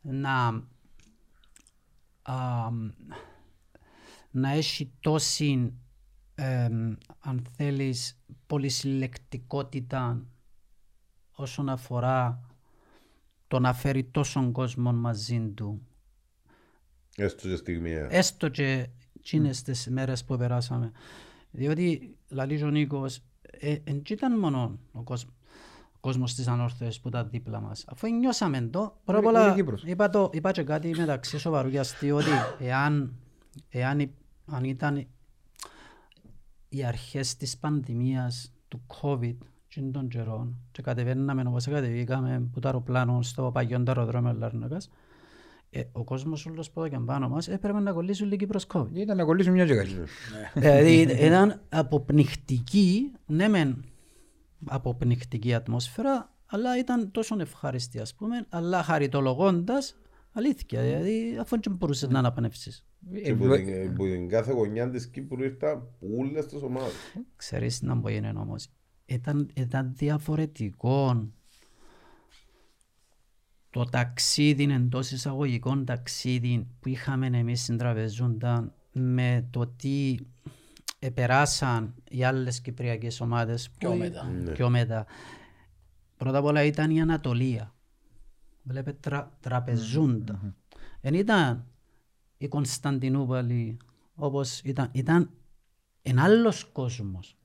να, α, να έχει τόση, εμ, αν θέλεις, πολυσυλλεκτικότητα όσον αφορά το να φέρει τόσον κόσμο μαζί του. Έστω και στιγμιαία. Έστω και εκείνες τις μέρες που περάσαμε. Διότι, λαλείς ο Νίκος, ε, εν κι ήταν μόνο ο κόσμος, ο κόσμος της ανόρθωσης που ήταν δίπλα μας. Αφού νιώσαμε το, πρώτα απ' Όλη η όλα Κύπρος. είπα, το, είπα και κάτι μεταξύ σοβαρού και αστείου ότι εάν, εάν, υ- αν ήταν οι αρχές της πανδημίας του COVID και των καιρών και κατεβαίναμε όπως κατεβήκαμε που το αεροπλάνο στο παγιόν το αεροδρόμιο Λάρνακας ε, ο κόσμος όλος που ήταν πάνω μας έπρεπε να κολλήσουν λίγοι προς COVID. Ήταν να κολλήσουμε μια και καλή. δηλαδή ήταν αποπνιχτική, ναι μεν αποπνιχτική ατμόσφαιρα, αλλά ήταν τόσο ευχάριστη ας πούμε, αλλά χαριτολογώντας αλήθεια, δηλαδή αφού δεν μπορούσες να αναπνεύσεις. Και που την, που την κάθε γωνιά της Κύπρου ήρθαν όλες τις ομάδες. Ξέρεις να μου είναι όμως, ήταν, ήταν διαφορετικό το ταξίδι εντός εισαγωγικών ταξίδι που είχαμε εμείς στην Τραπεζούντα με το τι επεράσαν οι άλλες κυπριακές ομάδες Πιο που- μετά. πιο μετά. Πρώτα απ' όλα ήταν η Ανατολία. Βλέπετε τρα, τραπεζούντα. Δεν ήταν η Κωνσταντινούπολη όπως ήταν. Ήταν ένα άλλος κόσμος.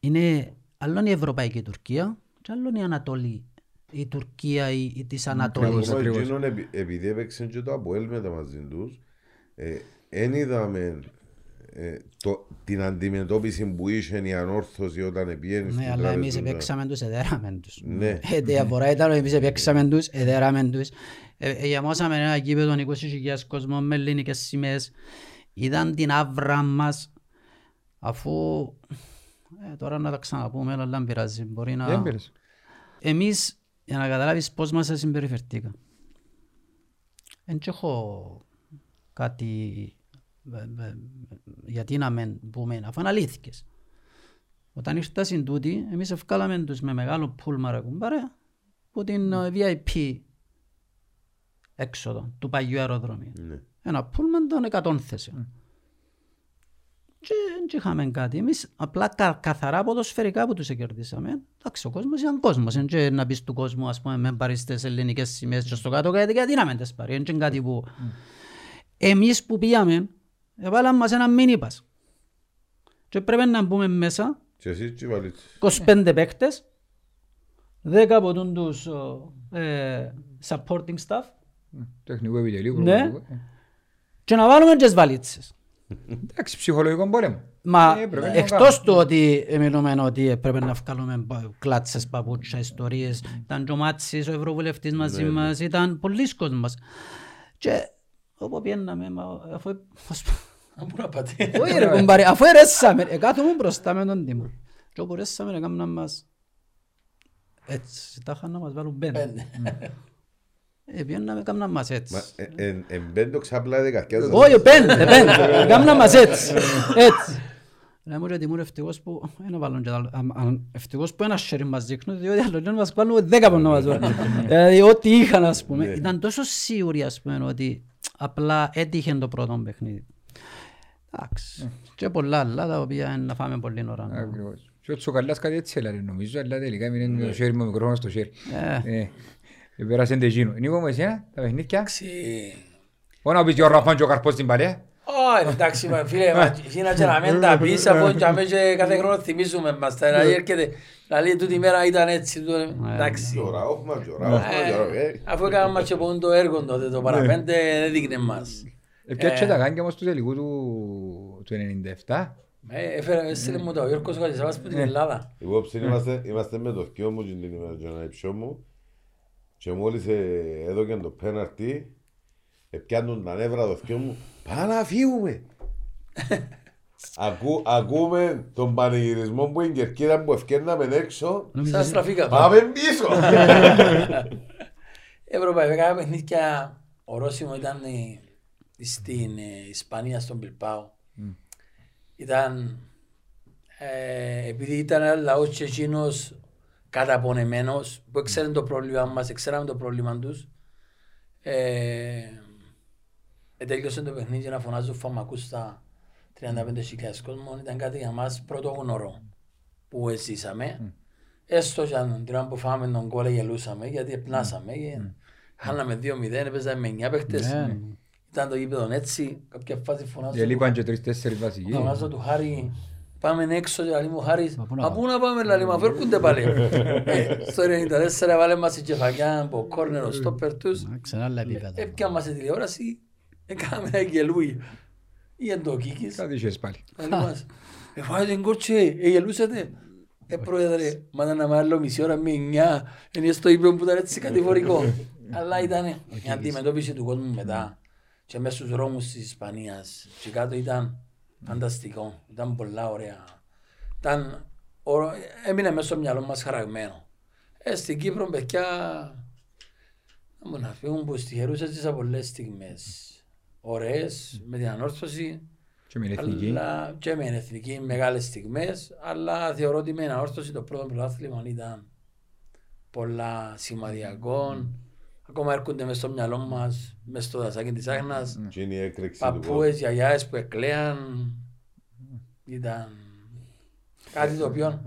Είναι άλλον η Ευρωπαϊκή Τουρκία και άλλον η Ανατολή. Η Τουρκία η, η της Ανατολής. Ακόμα ακριβώς. εκείνον επει- επειδή έπαιξαν και το Αποέλ μετά μαζί τους, δεν είδαμε ε, το, την αντιμετώπιση που είχε η ανόρθωση όταν πήγαινε Ναι, στην αλλά εμείς Τραπεζούντα. επέξαμε τους, εδέραμε τους. Ναι. Ε, Η διαφορά ήταν ότι εμείς επέξαμε τους, εδέραμε τους. Ε, ε, Γεμώσαμε ένα γήπεδο 20.000 κόσμο με ελληνικές σημαίες. Είδαν την άβρα μας. Αφού... Ε, τώρα να τα ξαναπούμε, αλλά δεν πειράζει. Μπορεί να... Δεν πήρες. Εμείς, για να καταλάβεις πώς μας συμπεριφερθήκα. Δεν έχω κάτι ε, ε, γιατί να μεν πούμε, αφού είναι αλήθικες. Όταν ήρθα στην τούτη, εμείς ευκάλαμε τους με μεγάλο πούλμα ρε κουμπάρε, που την ε, VIP έξοδο του παγιού αεροδρομίου. Ναι. Ένα πούλμαν των 100 θέσεων. Και δεν είχαμε κάτι. Εμείς απλά κα, καθαρά ποδοσφαιρικά που τους κερδίσαμε. Εντάξει, ο κόσμος ήταν κόσμος. Δεν και να πεις του κόσμου, ας πούμε, με πάρεις τις ελληνικές σημαίες και στο κάτω κάτι, γιατί να με τις πάρει. Δεν και κάτι που... Εμείς που πήγαμε, έβαλαν μας ένα μίνι πας. Και πρέπει να μπούμε μέσα, Και εσείς και οι βαλίτσες. 25 παίκτες, 10 από τούν τους ε, supporting staff Τεχνικό επιτελείο. Ναι. προπονητικό. Ε, και να βάλουμε και τις βαλίτσες. Εντάξει, ψυχολογικό πόλεμο. Μα Ε, πρέπει να το εκτός του ότι μιλούμε ότι πρέπει να βγάλουμε πα- κλάτσες, παπούτσια, ιστορίες, ήταν και ο Μάτσης, ο Ευρωβουλευτής μαζί μας, ήταν πολλοί κόσμος. Και όπου πιέναμε, μα, αφού... Αν μπορεί να πατήσει. Όχι ρε κουμπάρε, αφού ερέσαμε, ε, κάθομαι μπροστά με τον Τίμο. Και όπου ερέσαμε, έκαναν μας... Έτσι, τα είχαν να μας βάλουν πέντε. Πέντε. Ε, πιέναμε, έκαναν μας έτσι. Μα ε, ε, εμπέντω ξαπλά δεκαρκιά σας. Όχι, πέντε, πέντε. Κάμνα μας έτσι. Έτσι. Να μου ότι ήμουν ευτυχώς που ένα βάλουν και τα άλλα. Αν- αν- ευτυχώς που ένα σέρι μας δείχνουν, διότι άλλο να μας βάλουν δέκα που να μας βάλουν. Δηλαδή ό,τι είχαν ας πούμε. Ήταν τόσο σίγουροι ας πούμε ότι απλά έτυχε το πρώτο παιχνίδι. Εντάξει. Και πολλά άλλα τα οποία να φάμε πολύ ώρα. Ακριβώς. Και ο Τσοκαλάς κάτι έτσι έλαβε νομίζω, αλλά τελικά έμεινε το χέρι με μικρόφωνος στο χέρι. Ε, Ε, Πέρασε εντεγίνο. Νίκο μου εσένα, τα παιχνίδια; Εντάξει. Ω να πεις και ο Ραφάν και ο Καρπός στην παρέα; Ω, εντάξει, μα, φίλε, μα, γίνα και να μην τα πεις, αφού και αμέ και κάθε χρόνο θυμίζουμε μας. τα, Δηλαδή έρχεται, δηλαδή τούτη μέρα ήταν έτσι, τούτη- εντάξει. Τζορά, όχι μα τζορά, όχι μα τζορά. ε. Αφού έκαναμε μας και πόν το έργο τότε, το παραπέντε δεν δείχνε μας. Επιάτσε τα γάνια μας του τελικού του του 97. Ε, Έφερε, έστειλε μου το ο Γιώργος ο Χατζησάβας από την Ελλάδα. Υπόψη είμαστε, είμαστε με το θκιό μου και την ημέρα και ένα υψιό μου και μόλις ε, έδωκε το πέναρτι επιάνουν τα νεύρα το θκιό μου πάμε να φύγουμε. Ακού, ακούμε τον πανηγυρισμό που είναι κερκίδα που ευκαιρνάμε έξω. Σαν στραφήκα. πάμε πίσω. Ευρωπαϊκά παιχνίδια, ορόσημο ήταν ε, στην ε, Ισπανία, στον Πιλπάο. Ήταν, ε, επειδή ήταν ένας λαός και εκείνος καταπονεμένος, που ξέρει το πρόβλημα μας, ξέραμε το πρόβλημα τους, ε, ε, τέλειωσε το παιχνίδι να φωνάζουν φαμακούς στα 35.000 κόσμο, ήταν κάτι για μας πρωτόγνωρο που ζήσαμε. Έστω και αν την ώρα που φάμε τον κόλλο γελούσαμε, γιατί επνάσαμε. και Χάναμε 2-0, έπαιζαμε με 9 παίχτες. Ναι. Ήταν το γήπεδο έτσι, κάποια φάση φωνάζω. Και λείπαν και τρεις-τέσσερις βασικοί. Φωνάζω του Χάρη, πάμε έξω και λέει μου Χάρης, Μα πού να μα πού να πάμε, λέει μου, αφού έρχονται πάλι. *laughs* Ε, Στο 94 βάλε μας η κεφαγιά από κόρνερ ο στόπερ τους. εντάξει, είναι άλλα επίπεδα. Έπια μας η τηλεόραση, έκαναμε ένα γελούι. Ή εν το κίκης. Κάτι είχες πάλι. Λέει μας, «Ε, φάτε την κόρτσε, ε, γελούσατε. Ε, πρόεδρε, μα ήταν να με άλλο μισή ώρα με εννιά, είναι στο ύπνο που ήταν έτσι κατηφορικό. *laughs* Αλλά ήταν η αντιμετώπιση του κόσμου μετά και μέσα στους δρόμους της Ισπανίας και κάτω ήταν φανταστικό, ήταν πολλά ωραία. Ήταν, ορο- έμεινε μέσα στο μυαλό μας χαραγμένο. Ε, στην Κύπρο, παιδιά, να μου να φύγουν που στοιχερούσα τις πολλές στιγμές. Ωραίες, με την ανόρθωση, Και με την εθνική. αλλά και με την εθνική μεγάλες στιγμές, αλλά θεωρώ ότι με την ανόρθωση το πρώτο πρωτάθλημα ήταν πολλά σημαδιακό. Ακόμα έρχονται μες στο μυαλό μας, μες στο δασάκι της Άχνας, και είναι η έκρηξη του κόσμου παππούες, γιαγιάες που εκλέαν. Ήταν κάτι το οποίο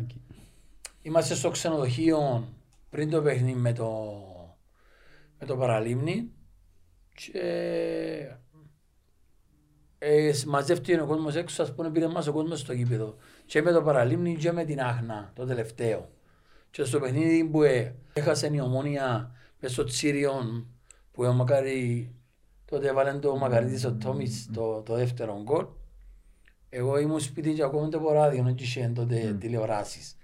είμαστε στο ξενοδοχείο πριν το παιχνίδι με το, με το παραλίμνη και ε, μαζεύτηκε ο κόσμος έξω, ας πούμε, πήρε μας ο κόσμος στο γήπεδο. Και με το παραλίμνη και με την Άχνα, το τελευταίο. Και στο παιχνίδι που ε, έχασε η ομόνια μες στο Τσίριον, που ο Μακάρι, τότε έβαλε το Μακαρίτης ο Τόμις το, το δεύτερο γκολ. Εγώ ήμουν σπίτι και ακόμα το ράδιο, δεν είχε τότε τηλεοράσεις.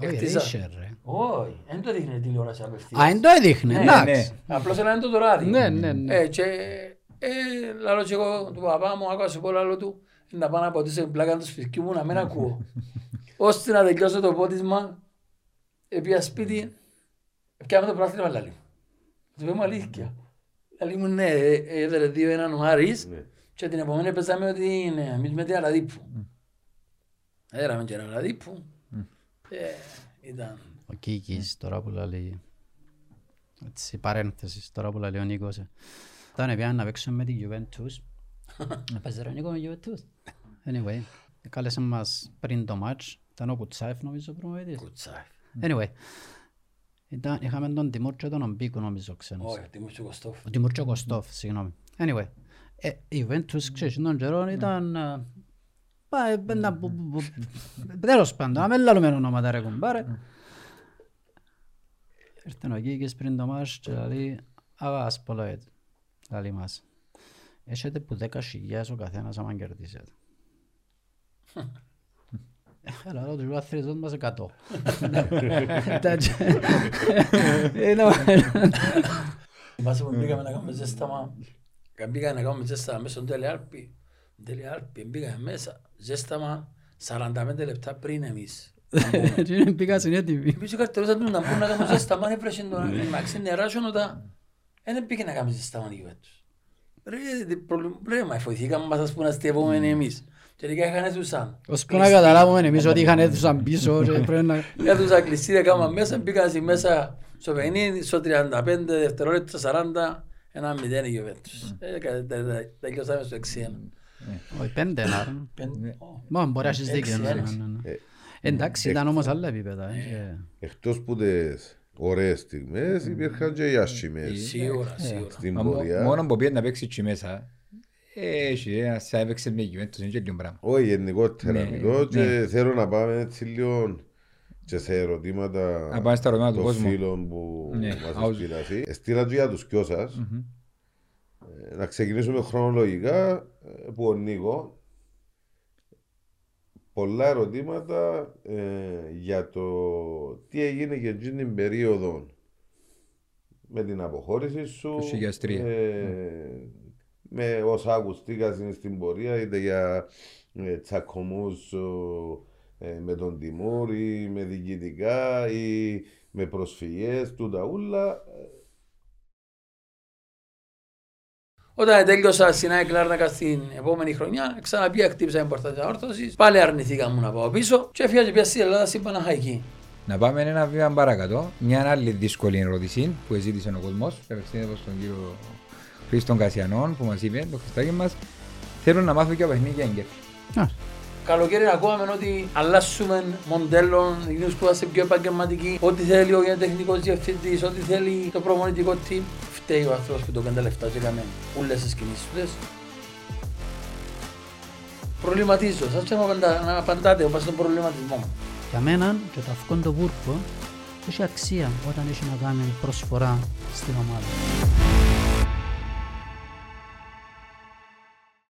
Όχι, Εκτίσα- είσαι, ρε. Όχι, δεν το δείχνει τηλεόραση απευθείας. Α, εν το έδειχνε, Ναι, εντάξει. Απλώς έλανε το το ράδιο. Ναι, ναι, ναι. Ε, και ε, λαλό και εγώ του παπά μου, άκουσα σου πω λαλό του, να πάω να ποτίσω την πλάκα του σπιτιού μου να μην ακούω. *laughs* Ώστε να τελειώσω το πότισμα, επία σπίτι, πιάμε το πράθυμα λαλί. Του είπαμε αλήθεια. Λαλί μου ναι, ε, έδερε δύο έναν ο Άρης Ναι. και την επομένη παίζαμε ότι είναι εμείς με την Αλαδίπου. Έραμε και την Αλαδίπου. Ε, ήταν Ο Κίκης τώρα που λέει έτσι παρένθεση τώρα που λέει ο Νίκος ε. Όταν πήγαν να παίξουμε με τη Juventus. *laughs* Έπαιζε ρε ο Νίκο με Juventus. Anyway κάλεσε μας πριν το match. Ήταν ο Κουτσάεφ νομίζω προμοβητής κουτσάι. Anyway ήταν, είχαμε τον Τιμούρ και τον Ομπίκο νομίζω ξένος. Όχι, τι μου σου Κωστόφ. ο Τιμούρ και ο Κωστόφ, συγγνώμη. Anyway, ε, η Juventus ξέρεις, τον καιρό ήταν... ε, πά, ε, να που- που- που- Τέλος πάντων, να μην λαλούμε ονόματα ρε κουμπάρε. Ήρθε ο Κίκης πριν το μάτς και λέει «Αγάς πολλοέτ», λέει μας. Έχετε που δέκα χιλιάς ο καθένας άμα κερδίσετε. Έλα, λέω τους βάθρες μας εκατό. Εντάξει. Ε, ναι, Θυμάσαι που μπήκαμε να κάνουμε ζέσταμα. Μπήκαμε να κάνουμε ζέσταμα μέσα στον Τελεάλπη. Τελεάλπη, μπήκαμε μέσα. Ζέσταμα 45 λεπτά πριν εμείς. Και πήγα συνέτοιμη. Εμείς οι καρτερούσαν του να μπουν να κάνουμε ζέσταμα, αν έφρασε το εντάξει νερά σου νοτά. Δεν πήγε να κάνουμε ζέσταμα οι βέτους. Ρε, τι προβλημα- ρε, μα φοηθήκαμε μας ας πούμε να στεβούμε εμείς. Και τελικά είχαν αίθουσαν. Ώσπου να καταλάβουμε εμείς ότι είχαν αίθουσαν πίσω και *laughs* πρέπει να... Αίθουσα κλειστήρια κάμα μέσα, μπήκα στη μέσα στο 50, στο 35 δευτερόλεπτα, 40, Ένα μηδέν η Γιουβέντους. Ε, κα- τε- τε- Τελειώσαμε στο 6-1. Όχι, πέντε ένα. Πέντε- Μα μπορεί να έχεις δίκιο. ναι, Έξι, ναι, ναι, ναι. Ε, Εντάξει, ήταν όμως άλλα επίπεδα. ε, και- Εκτός που τις ωραίες στιγμές υπήρχαν και οι άσχημες Σίγουρα, σίγουρα. στην Μα μο- πορεία. Μόνο που πήγε να παίξει εκεί μέσα, ε, έχει ένα σαν έπαιξε με Juventus, είναι και λίγο πράγμα. Όχι γενικότερα Ναι, μιλώ και ναι. θέλω να πάμε έτσι λίγο και σε ερωτήματα Να πάμε στα ερωτήματα του των κόσμου. φίλων που Ναι, μας άους. εστήλασαν. Εστήλα και για τους κοιό σας. Μμμ. Ε, Να ξεκινήσουμε χρονολογικά ε, που ο Νίκο. Πολλά ερωτήματα ε, για το τι έγινε και εκείνη την περίοδο με την αποχώρηση σου. 2003. ε, με όσα ακουστήκαν στην πορεία, είτε για ε, τσακωμούς ε, με τον Τιμούρ ή με διοικητικά ή με προσφυγές, τούτα ούλα. Όταν τέλειωσα στην ΑΕΚ Λάρνακα στην επόμενη χρονιά, ξαναπία χτύπησα την πόρτα της αόρθωσης. Πάλι αρνηθήκα μου να πάω πίσω και έφυγα και πια στην Ελλάδα στην Παναχαϊκή. Να πάμε ένα βήμα παρακάτω. Μια άλλη δύσκολη ερώτηση που ζήτησε ο κόσμος. Απευθύνεται προς τον κύριο Χρήστον Κασιανών που μας είπε, το Χριστάκι μας. Θέλω να μάθω και από παιχνίδια έγκαιρ. Α, Καλοκαίρι ακούαμε ότι αλλάσουμε μοντέλο, γίνουν σπουδάστε πιο επαγγελματικοί. Ό,τι θέλει ο τεχνικό διευθυντής, ό,τι θέλει το προπονητικό team. Φταίει ο άνθρωπος που το κάνει τα λεφτά και έκανε όλες τις κινήσεις του. Προβληματίζω. Σας θέλω να απαντά- να απαντάτε όπως στον προβληματισμό μου. Για μένα και το αυκόν το βούρκο έχει αξία όταν έχει να κάνει προσφορά στην ομάδα.